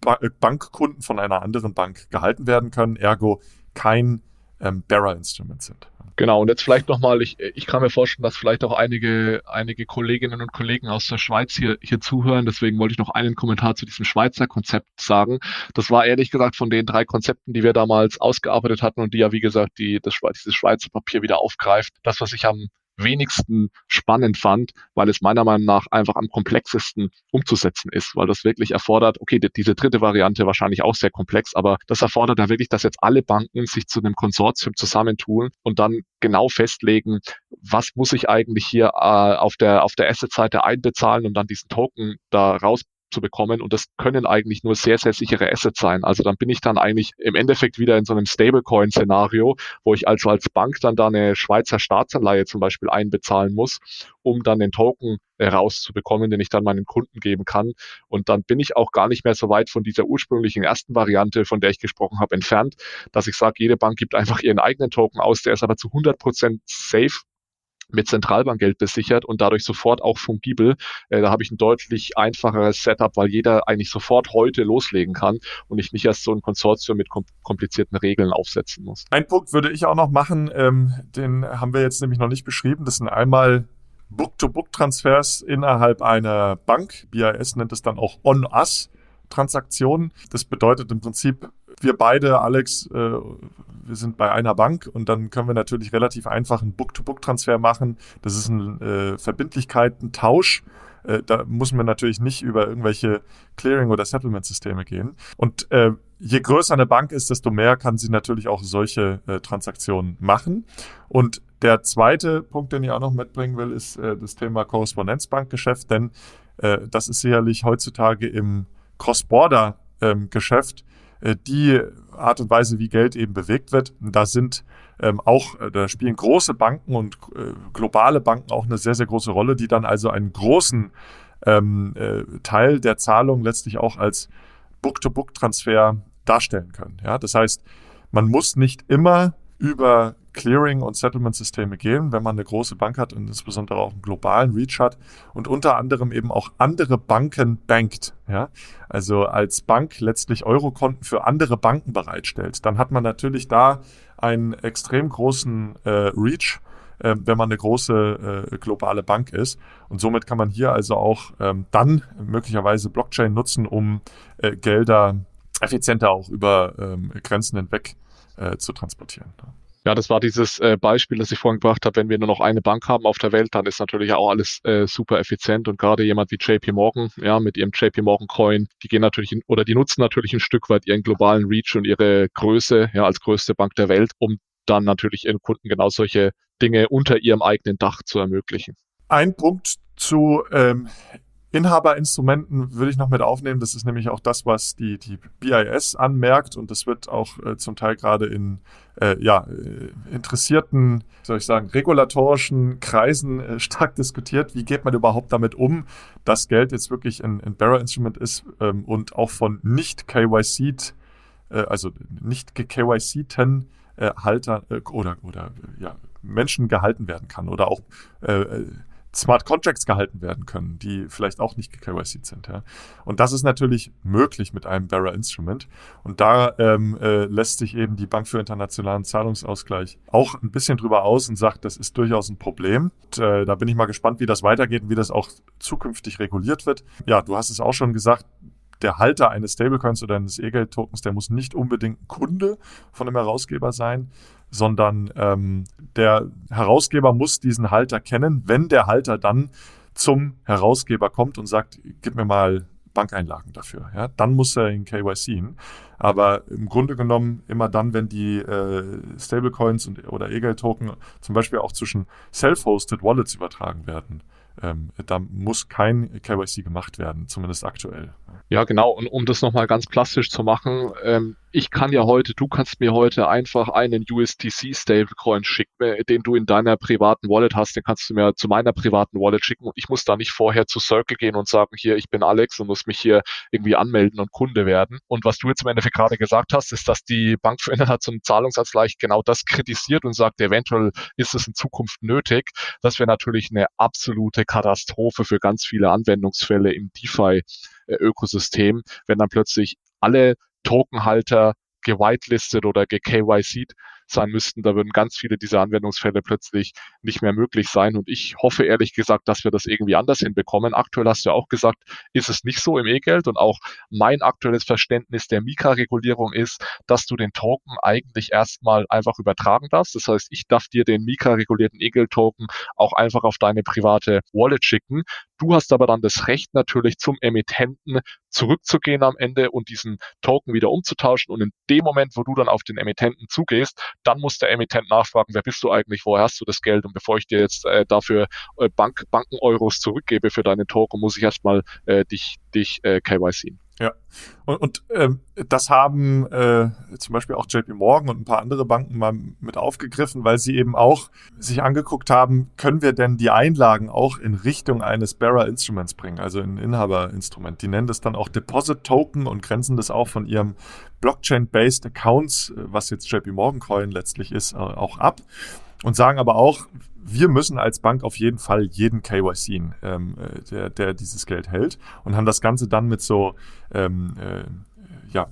ba Bankkunden von einer anderen Bank gehalten werden können, ergo kein ähm, Bearer-Instrument sind. Genau, und jetzt vielleicht nochmal, ich, ich kann mir vorstellen, dass vielleicht auch einige, einige Kolleginnen und Kollegen aus der Schweiz hier, hier zuhören. Deswegen wollte ich noch einen Kommentar zu diesem Schweizer Konzept sagen. Das war ehrlich gesagt von den drei Konzepten, die wir damals ausgearbeitet hatten und die ja, wie gesagt, die, das, dieses Schweizer Papier wieder aufgreift. Das, was ich am wenigsten spannend fand, weil es meiner Meinung nach einfach am komplexesten umzusetzen ist, weil das wirklich erfordert, okay, die, diese dritte Variante wahrscheinlich auch sehr komplex, aber das erfordert ja wirklich, dass jetzt alle Banken sich zu einem Konsortium zusammentun und dann genau festlegen, was muss ich eigentlich hier äh, auf der auf der Asset-Seite einbezahlen und dann diesen Token da raus zu bekommen. Und das können eigentlich nur sehr, sehr sichere Assets sein. Also dann bin ich dann eigentlich im Endeffekt wieder in so einem Stablecoin-Szenario, wo ich also als Bank dann da eine Schweizer Staatsanleihe zum Beispiel einbezahlen muss, um dann den Token rauszubekommen, den ich dann meinen Kunden geben kann. Und dann bin ich auch gar nicht mehr so weit von dieser ursprünglichen ersten Variante, von der ich gesprochen habe, entfernt, dass ich sage, jede Bank gibt einfach ihren eigenen Token aus, der ist aber zu 100 Prozent safe mit Zentralbankgeld besichert und dadurch sofort auch fungibel. Äh, da habe ich ein deutlich einfacheres Setup, weil jeder eigentlich sofort heute loslegen kann und ich nicht erst so ein Konsortium mit komplizierten Regeln aufsetzen muss. Ein Punkt würde ich auch noch machen, ähm, den haben wir jetzt nämlich noch nicht beschrieben. Das sind einmal Book-to-Book-Transfers innerhalb einer Bank. BIS nennt es dann auch On-Us. Transaktionen. Das bedeutet im Prinzip, wir beide, Alex, äh, wir sind bei einer Bank und dann können wir natürlich relativ einfach einen Book-to-Book-Transfer machen. Das ist ein äh, Verbindlichkeiten-Tausch. Äh, da muss man natürlich nicht über irgendwelche Clearing- oder Settlement-Systeme gehen. Und äh, je größer eine Bank ist, desto mehr kann sie natürlich auch solche äh, Transaktionen machen. Und der zweite Punkt, den ich auch noch mitbringen will, ist äh, das Thema Korrespondenzbankgeschäft, denn äh, das ist sicherlich heutzutage im Cross-Border-Geschäft ähm, die Art und Weise, wie Geld eben bewegt wird. Da sind ähm, auch, äh, da spielen große Banken und äh, globale Banken auch eine sehr, sehr große Rolle, die dann also einen großen ähm, äh, Teil der Zahlung letztlich auch als Book-to-Book-Transfer darstellen können. Ja, das heißt, man muss nicht immer über Clearing- und Settlement-Systeme gehen, wenn man eine große Bank hat und insbesondere auch einen globalen Reach hat und unter anderem eben auch andere Banken bankt. Ja? Also als Bank letztlich Eurokonten für andere Banken bereitstellt. Dann hat man natürlich da einen extrem großen äh, Reach, äh, wenn man eine große äh, globale Bank ist. Und somit kann man hier also auch ähm, dann möglicherweise Blockchain nutzen, um äh, Gelder effizienter auch über ähm, Grenzen hinweg äh, zu transportieren. Ja, das war dieses äh, Beispiel, das ich vorhin gebracht habe. Wenn wir nur noch eine Bank haben auf der Welt, dann ist natürlich auch alles äh, super effizient. Und gerade jemand wie JP Morgan, ja, mit ihrem JP Morgan Coin, die gehen natürlich in, oder die nutzen natürlich ein Stück weit ihren globalen Reach und ihre Größe, ja, als größte Bank der Welt, um dann natürlich ihren Kunden genau solche Dinge unter ihrem eigenen Dach zu ermöglichen. Ein Punkt zu ähm, Inhaberinstrumenten würde ich noch mit aufnehmen. Das ist nämlich auch das, was die, die BIS anmerkt und das wird auch äh, zum Teil gerade in äh, ja, äh, interessierten, soll ich sagen, regulatorischen Kreisen äh, stark diskutiert. Wie geht man überhaupt damit um, dass Geld jetzt wirklich ein, ein Bearer-Instrument ist ähm, und auch von nicht KYC, äh, also nicht KYC-ten äh, Halter oder, oder ja, Menschen gehalten werden kann oder auch Smart Contracts gehalten werden können, die vielleicht auch nicht KYC sind. Ja. Und das ist natürlich möglich mit einem Bearer Instrument. Und da ähm, äh, lässt sich eben die Bank für internationalen Zahlungsausgleich auch ein bisschen drüber aus und sagt, das ist durchaus ein Problem. Und, äh, da bin ich mal gespannt, wie das weitergeht und wie das auch zukünftig reguliert wird. Ja, du hast es auch schon gesagt, der Halter eines Stablecoins oder eines E-Geld-Tokens, der muss nicht unbedingt Kunde von einem Herausgeber sein, sondern ähm, der Herausgeber muss diesen Halter kennen, wenn der Halter dann zum Herausgeber kommt und sagt, gib mir mal Bankeinlagen dafür. Ja, dann muss er in KYC. Aber im Grunde genommen immer dann, wenn die äh, Stablecoins und, oder E-Geld-Token zum Beispiel auch zwischen self-hosted Wallets übertragen werden, ähm, da muss kein KYC gemacht werden, zumindest aktuell. Ja, genau. Und um das nochmal ganz plastisch zu machen, ähm, ich kann ja heute, du kannst mir heute einfach einen USDC Stablecoin schicken, äh, den du in deiner privaten Wallet hast, den kannst du mir zu meiner privaten Wallet schicken und ich muss da nicht vorher zu Circle gehen und sagen, hier, ich bin Alex und muss mich hier irgendwie anmelden und Kunde werden. Und was du jetzt im Endeffekt gerade gesagt hast, ist, dass die Bank für zum Zahlungsausgleich genau das kritisiert und sagt, eventuell ist es in Zukunft nötig. Das wäre natürlich eine absolute Katastrophe für ganz viele Anwendungsfälle im DeFi-Ökosystem, wenn dann plötzlich alle Tokenhalter gewitelistet oder ge-KYC'd sein müssten. Da würden ganz viele dieser Anwendungsfälle plötzlich nicht mehr möglich sein. Und ich hoffe ehrlich gesagt, dass wir das irgendwie anders hinbekommen. Aktuell hast du ja auch gesagt, ist es nicht so im E-Geld. Und auch mein aktuelles Verständnis der Mika-Regulierung ist, dass du den Token eigentlich erstmal einfach übertragen darfst. Das heißt, ich darf dir den Mika-regulierten E-Geld-Token auch einfach auf deine private Wallet schicken. Du hast aber dann das Recht natürlich zum Emittenten zurückzugehen am Ende und diesen Token wieder umzutauschen. Und in dem Moment, wo du dann auf den Emittenten zugehst, dann muss der Emittent nachfragen, wer bist du eigentlich, woher hast du das Geld? Und bevor ich dir jetzt äh, dafür äh, Bank, Banken-Euros zurückgebe für deine Token, muss ich erstmal äh, dich, dich äh, KYC. Ja, und, und ähm, das haben äh, zum Beispiel auch JP Morgan und ein paar andere Banken mal mit aufgegriffen, weil sie eben auch sich angeguckt haben, können wir denn die Einlagen auch in Richtung eines Bearer Instruments bringen, also ein Inhaberinstrument. Die nennen das dann auch Deposit Token und grenzen das auch von ihrem Blockchain-based Accounts, äh, was jetzt JP Morgan Coin letztlich ist, äh, auch ab und sagen aber auch, wir müssen als Bank auf jeden Fall jeden KYC, ähm, äh, der, der dieses Geld hält und haben das Ganze dann mit so ähm, äh, ja,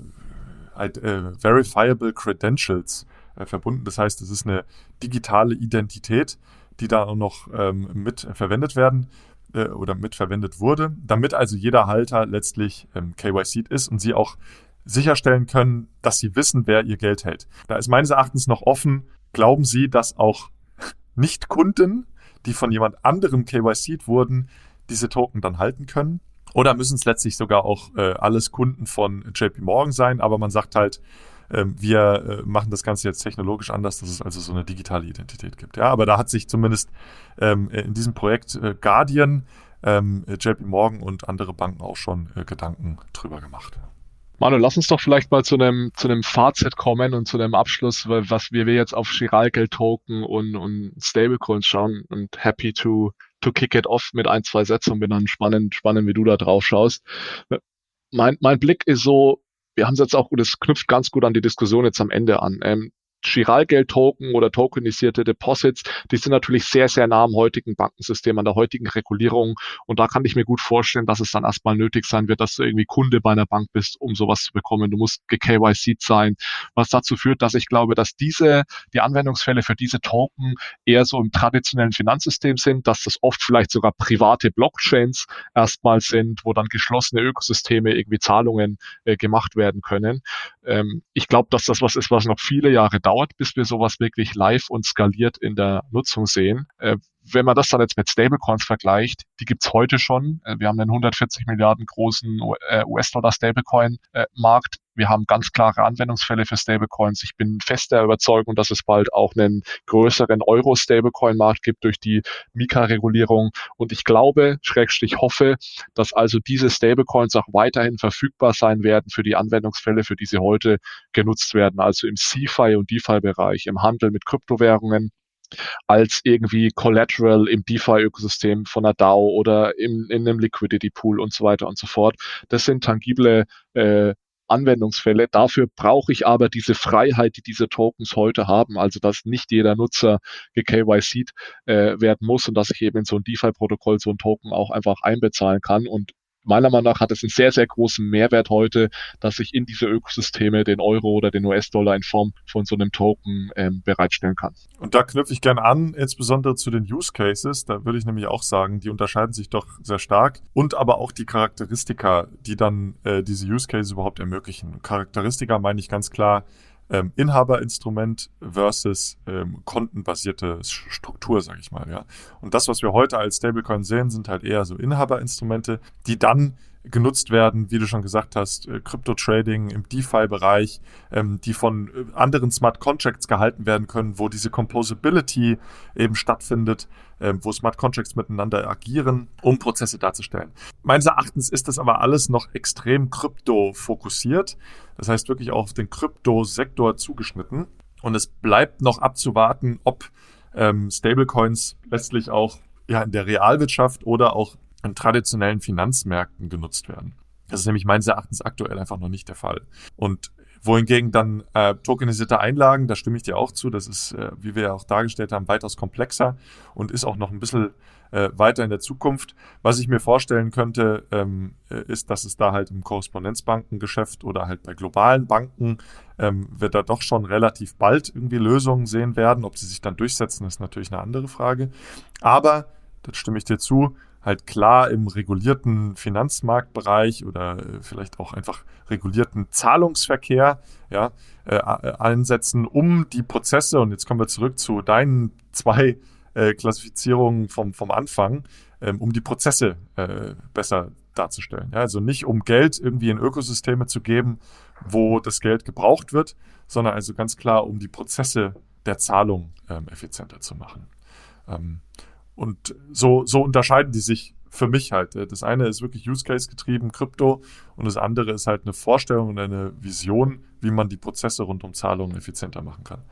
äh, verifiable Credentials äh, verbunden. Das heißt, es ist eine digitale Identität, die da auch noch ähm, mit verwendet werden äh, oder mit verwendet wurde, damit also jeder Halter letztlich ähm, KYC ist und sie auch sicherstellen können, dass sie wissen, wer ihr Geld hält. Da ist meines Erachtens noch offen, glauben Sie, dass auch nicht-Kunden, die von jemand anderem KYC'd wurden, diese Token dann halten können. Oder müssen es letztlich sogar auch äh, alles Kunden von JP Morgan sein, aber man sagt halt, äh, wir äh, machen das Ganze jetzt technologisch anders, dass es also so eine digitale Identität gibt. Ja, aber da hat sich zumindest ähm, in diesem Projekt äh, Guardian, ähm, JP Morgan und andere Banken auch schon äh, Gedanken drüber gemacht. Manu, lass uns doch vielleicht mal zu einem, zu einem Fazit kommen und zu einem Abschluss, was wir jetzt auf Chiralgeld-Token und, und Stablecoins schauen und happy to to kick it off mit ein, zwei Sätzen und bin dann spannend, spannend, wie du da drauf schaust. Mein, mein Blick ist so, wir haben es jetzt auch, es knüpft ganz gut an die Diskussion jetzt am Ende an. Ähm, Giralgeld-Token oder tokenisierte Deposits, die sind natürlich sehr, sehr nah am heutigen Bankensystem, an der heutigen Regulierung. Und da kann ich mir gut vorstellen, dass es dann erstmal nötig sein wird, dass du irgendwie Kunde bei einer Bank bist, um sowas zu bekommen. Du musst KYC sein, was dazu führt, dass ich glaube, dass diese, die Anwendungsfälle für diese Token eher so im traditionellen Finanzsystem sind, dass das oft vielleicht sogar private Blockchains erstmal sind, wo dann geschlossene Ökosysteme irgendwie Zahlungen äh, gemacht werden können. Ähm, ich glaube, dass das was ist, was noch viele Jahre dauert dauert, bis wir sowas wirklich live und skaliert in der Nutzung sehen. Äh, wenn man das dann jetzt mit Stablecoins vergleicht, die gibt's heute schon. Äh, wir haben einen 140 Milliarden großen äh, US-Dollar-Stablecoin-Markt. Wir haben ganz klare Anwendungsfälle für Stablecoins. Ich bin fest der Überzeugung, dass es bald auch einen größeren Euro-Stablecoin-Markt gibt durch die Mika-Regulierung. Und ich glaube, schrägstrich hoffe, dass also diese Stablecoins auch weiterhin verfügbar sein werden für die Anwendungsfälle, für die sie heute genutzt werden. Also im CFI und DeFi-Bereich, im Handel mit Kryptowährungen als irgendwie Collateral im DeFi-Ökosystem von einer DAO oder im, in einem Liquidity Pool und so weiter und so fort. Das sind tangible äh, Anwendungsfälle. Dafür brauche ich aber diese Freiheit, die diese Tokens heute haben, also dass nicht jeder Nutzer geKYC'd äh, werden muss und dass ich eben in so ein DeFi-Protokoll so ein Token auch einfach einbezahlen kann und meiner Meinung nach hat es einen sehr, sehr großen Mehrwert heute, dass ich in diese Ökosysteme den Euro oder den US-Dollar in Form von so einem Token ähm, bereitstellen kann. Und da knüpfe ich gerne an, insbesondere zu den Use Cases. Da würde ich nämlich auch sagen, die unterscheiden sich doch sehr stark. Und aber auch die Charakteristika, die dann äh, diese Use Cases überhaupt ermöglichen. Charakteristika meine ich ganz klar, ähm, Inhaberinstrument versus ähm, kontenbasierte Struktur, sage ich mal. Ja. Und das, was wir heute als Stablecoin sehen, sind halt eher so Inhaberinstrumente, die dann genutzt werden, wie du schon gesagt hast, äh, Crypto-Trading im DeFi-Bereich, ähm, die von äh, anderen Smart Contracts gehalten werden können, wo diese Composability eben stattfindet, ähm, wo Smart Contracts miteinander agieren, um Prozesse darzustellen. Meines Erachtens ist das aber alles noch extrem krypto-fokussiert. Das heißt wirklich auch auf den Krypto-Sektor zugeschnitten. Und es bleibt noch abzuwarten, ob ähm, Stablecoins letztlich auch ja, in der Realwirtschaft oder auch in traditionellen Finanzmärkten genutzt werden. Das ist nämlich meines Erachtens aktuell einfach noch nicht der Fall. Und wohingegen dann äh, tokenisierte Einlagen, da stimme ich dir auch zu, das ist, äh, wie wir ja auch dargestellt haben, weitaus komplexer und ist auch noch ein bisschen äh, weiter in der Zukunft. Was ich mir vorstellen könnte, ähm, äh, ist, dass es da halt im Korrespondenzbankengeschäft oder halt bei globalen Banken ähm, wir da doch schon relativ bald irgendwie Lösungen sehen werden. Ob sie sich dann durchsetzen, ist natürlich eine andere Frage. Aber, das stimme ich dir zu, halt klar im regulierten Finanzmarktbereich oder äh, vielleicht auch einfach regulierten Zahlungsverkehr ja, äh, einsetzen, um die Prozesse, und jetzt kommen wir zurück zu deinen zwei äh, Klassifizierungen vom, vom Anfang, ähm, um die Prozesse äh, besser darzustellen. Ja, also nicht um Geld irgendwie in Ökosysteme zu geben, wo das Geld gebraucht wird, sondern also ganz klar, um die Prozesse der Zahlung ähm, effizienter zu machen. Ähm, und so, so unterscheiden die sich für mich halt. Das eine ist wirklich Use Case getrieben, Krypto, und das andere ist halt eine Vorstellung und eine Vision, wie man die Prozesse rund um Zahlungen effizienter machen kann.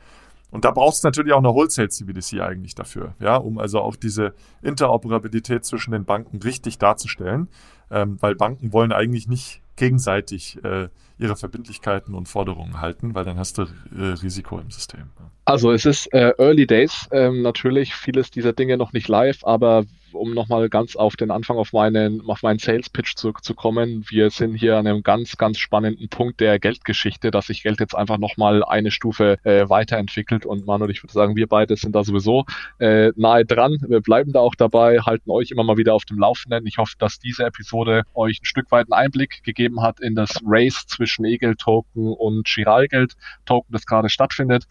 Und da braucht es natürlich auch eine Wholesale CBDC eigentlich dafür, ja, um also auch diese Interoperabilität zwischen den Banken richtig darzustellen, ähm, weil Banken wollen eigentlich nicht gegenseitig äh, ihre Verbindlichkeiten und Forderungen halten, weil dann hast du äh, Risiko im System. Also es ist äh, Early Days, ähm, natürlich vieles dieser Dinge noch nicht live, aber um nochmal ganz auf den Anfang auf meinen, auf meinen Sales Pitch zurückzukommen, wir sind hier an einem ganz, ganz spannenden Punkt der Geldgeschichte, dass sich Geld jetzt einfach nochmal eine Stufe äh, weiterentwickelt und Manuel, ich würde sagen, wir beide sind da sowieso äh, nahe dran. Wir bleiben da auch dabei, halten euch immer mal wieder auf dem Laufenden. Ich hoffe, dass diese Episode euch ein Stück weit einen Einblick gegeben hat in das Race zwischen EGEL-Token und Giralgeld-Token, das gerade stattfindet.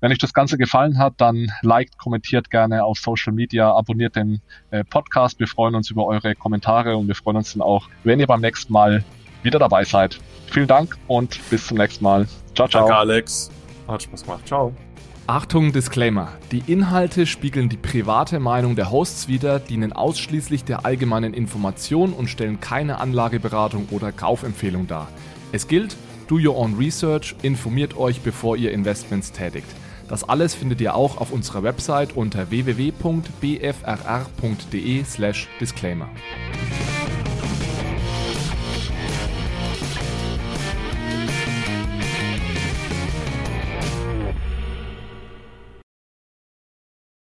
Wenn euch das Ganze gefallen hat, dann liked, kommentiert gerne auf Social Media, abonniert den äh, Podcast. Wir freuen uns über eure Kommentare und wir freuen uns dann auch, wenn ihr beim nächsten Mal wieder dabei seid. Vielen Dank und bis zum nächsten Mal. Ciao, ciao. Danke, Alex. Hat Spaß gemacht. Ciao. Achtung, Disclaimer. Die Inhalte spiegeln die private Meinung der Hosts wider, dienen ausschließlich der allgemeinen Information und stellen keine Anlageberatung oder Kaufempfehlung dar. Es gilt, do your own research, informiert euch, bevor ihr Investments tätigt. Das alles findet ihr auch auf unserer Website unter www.bfrr.de/disclaimer.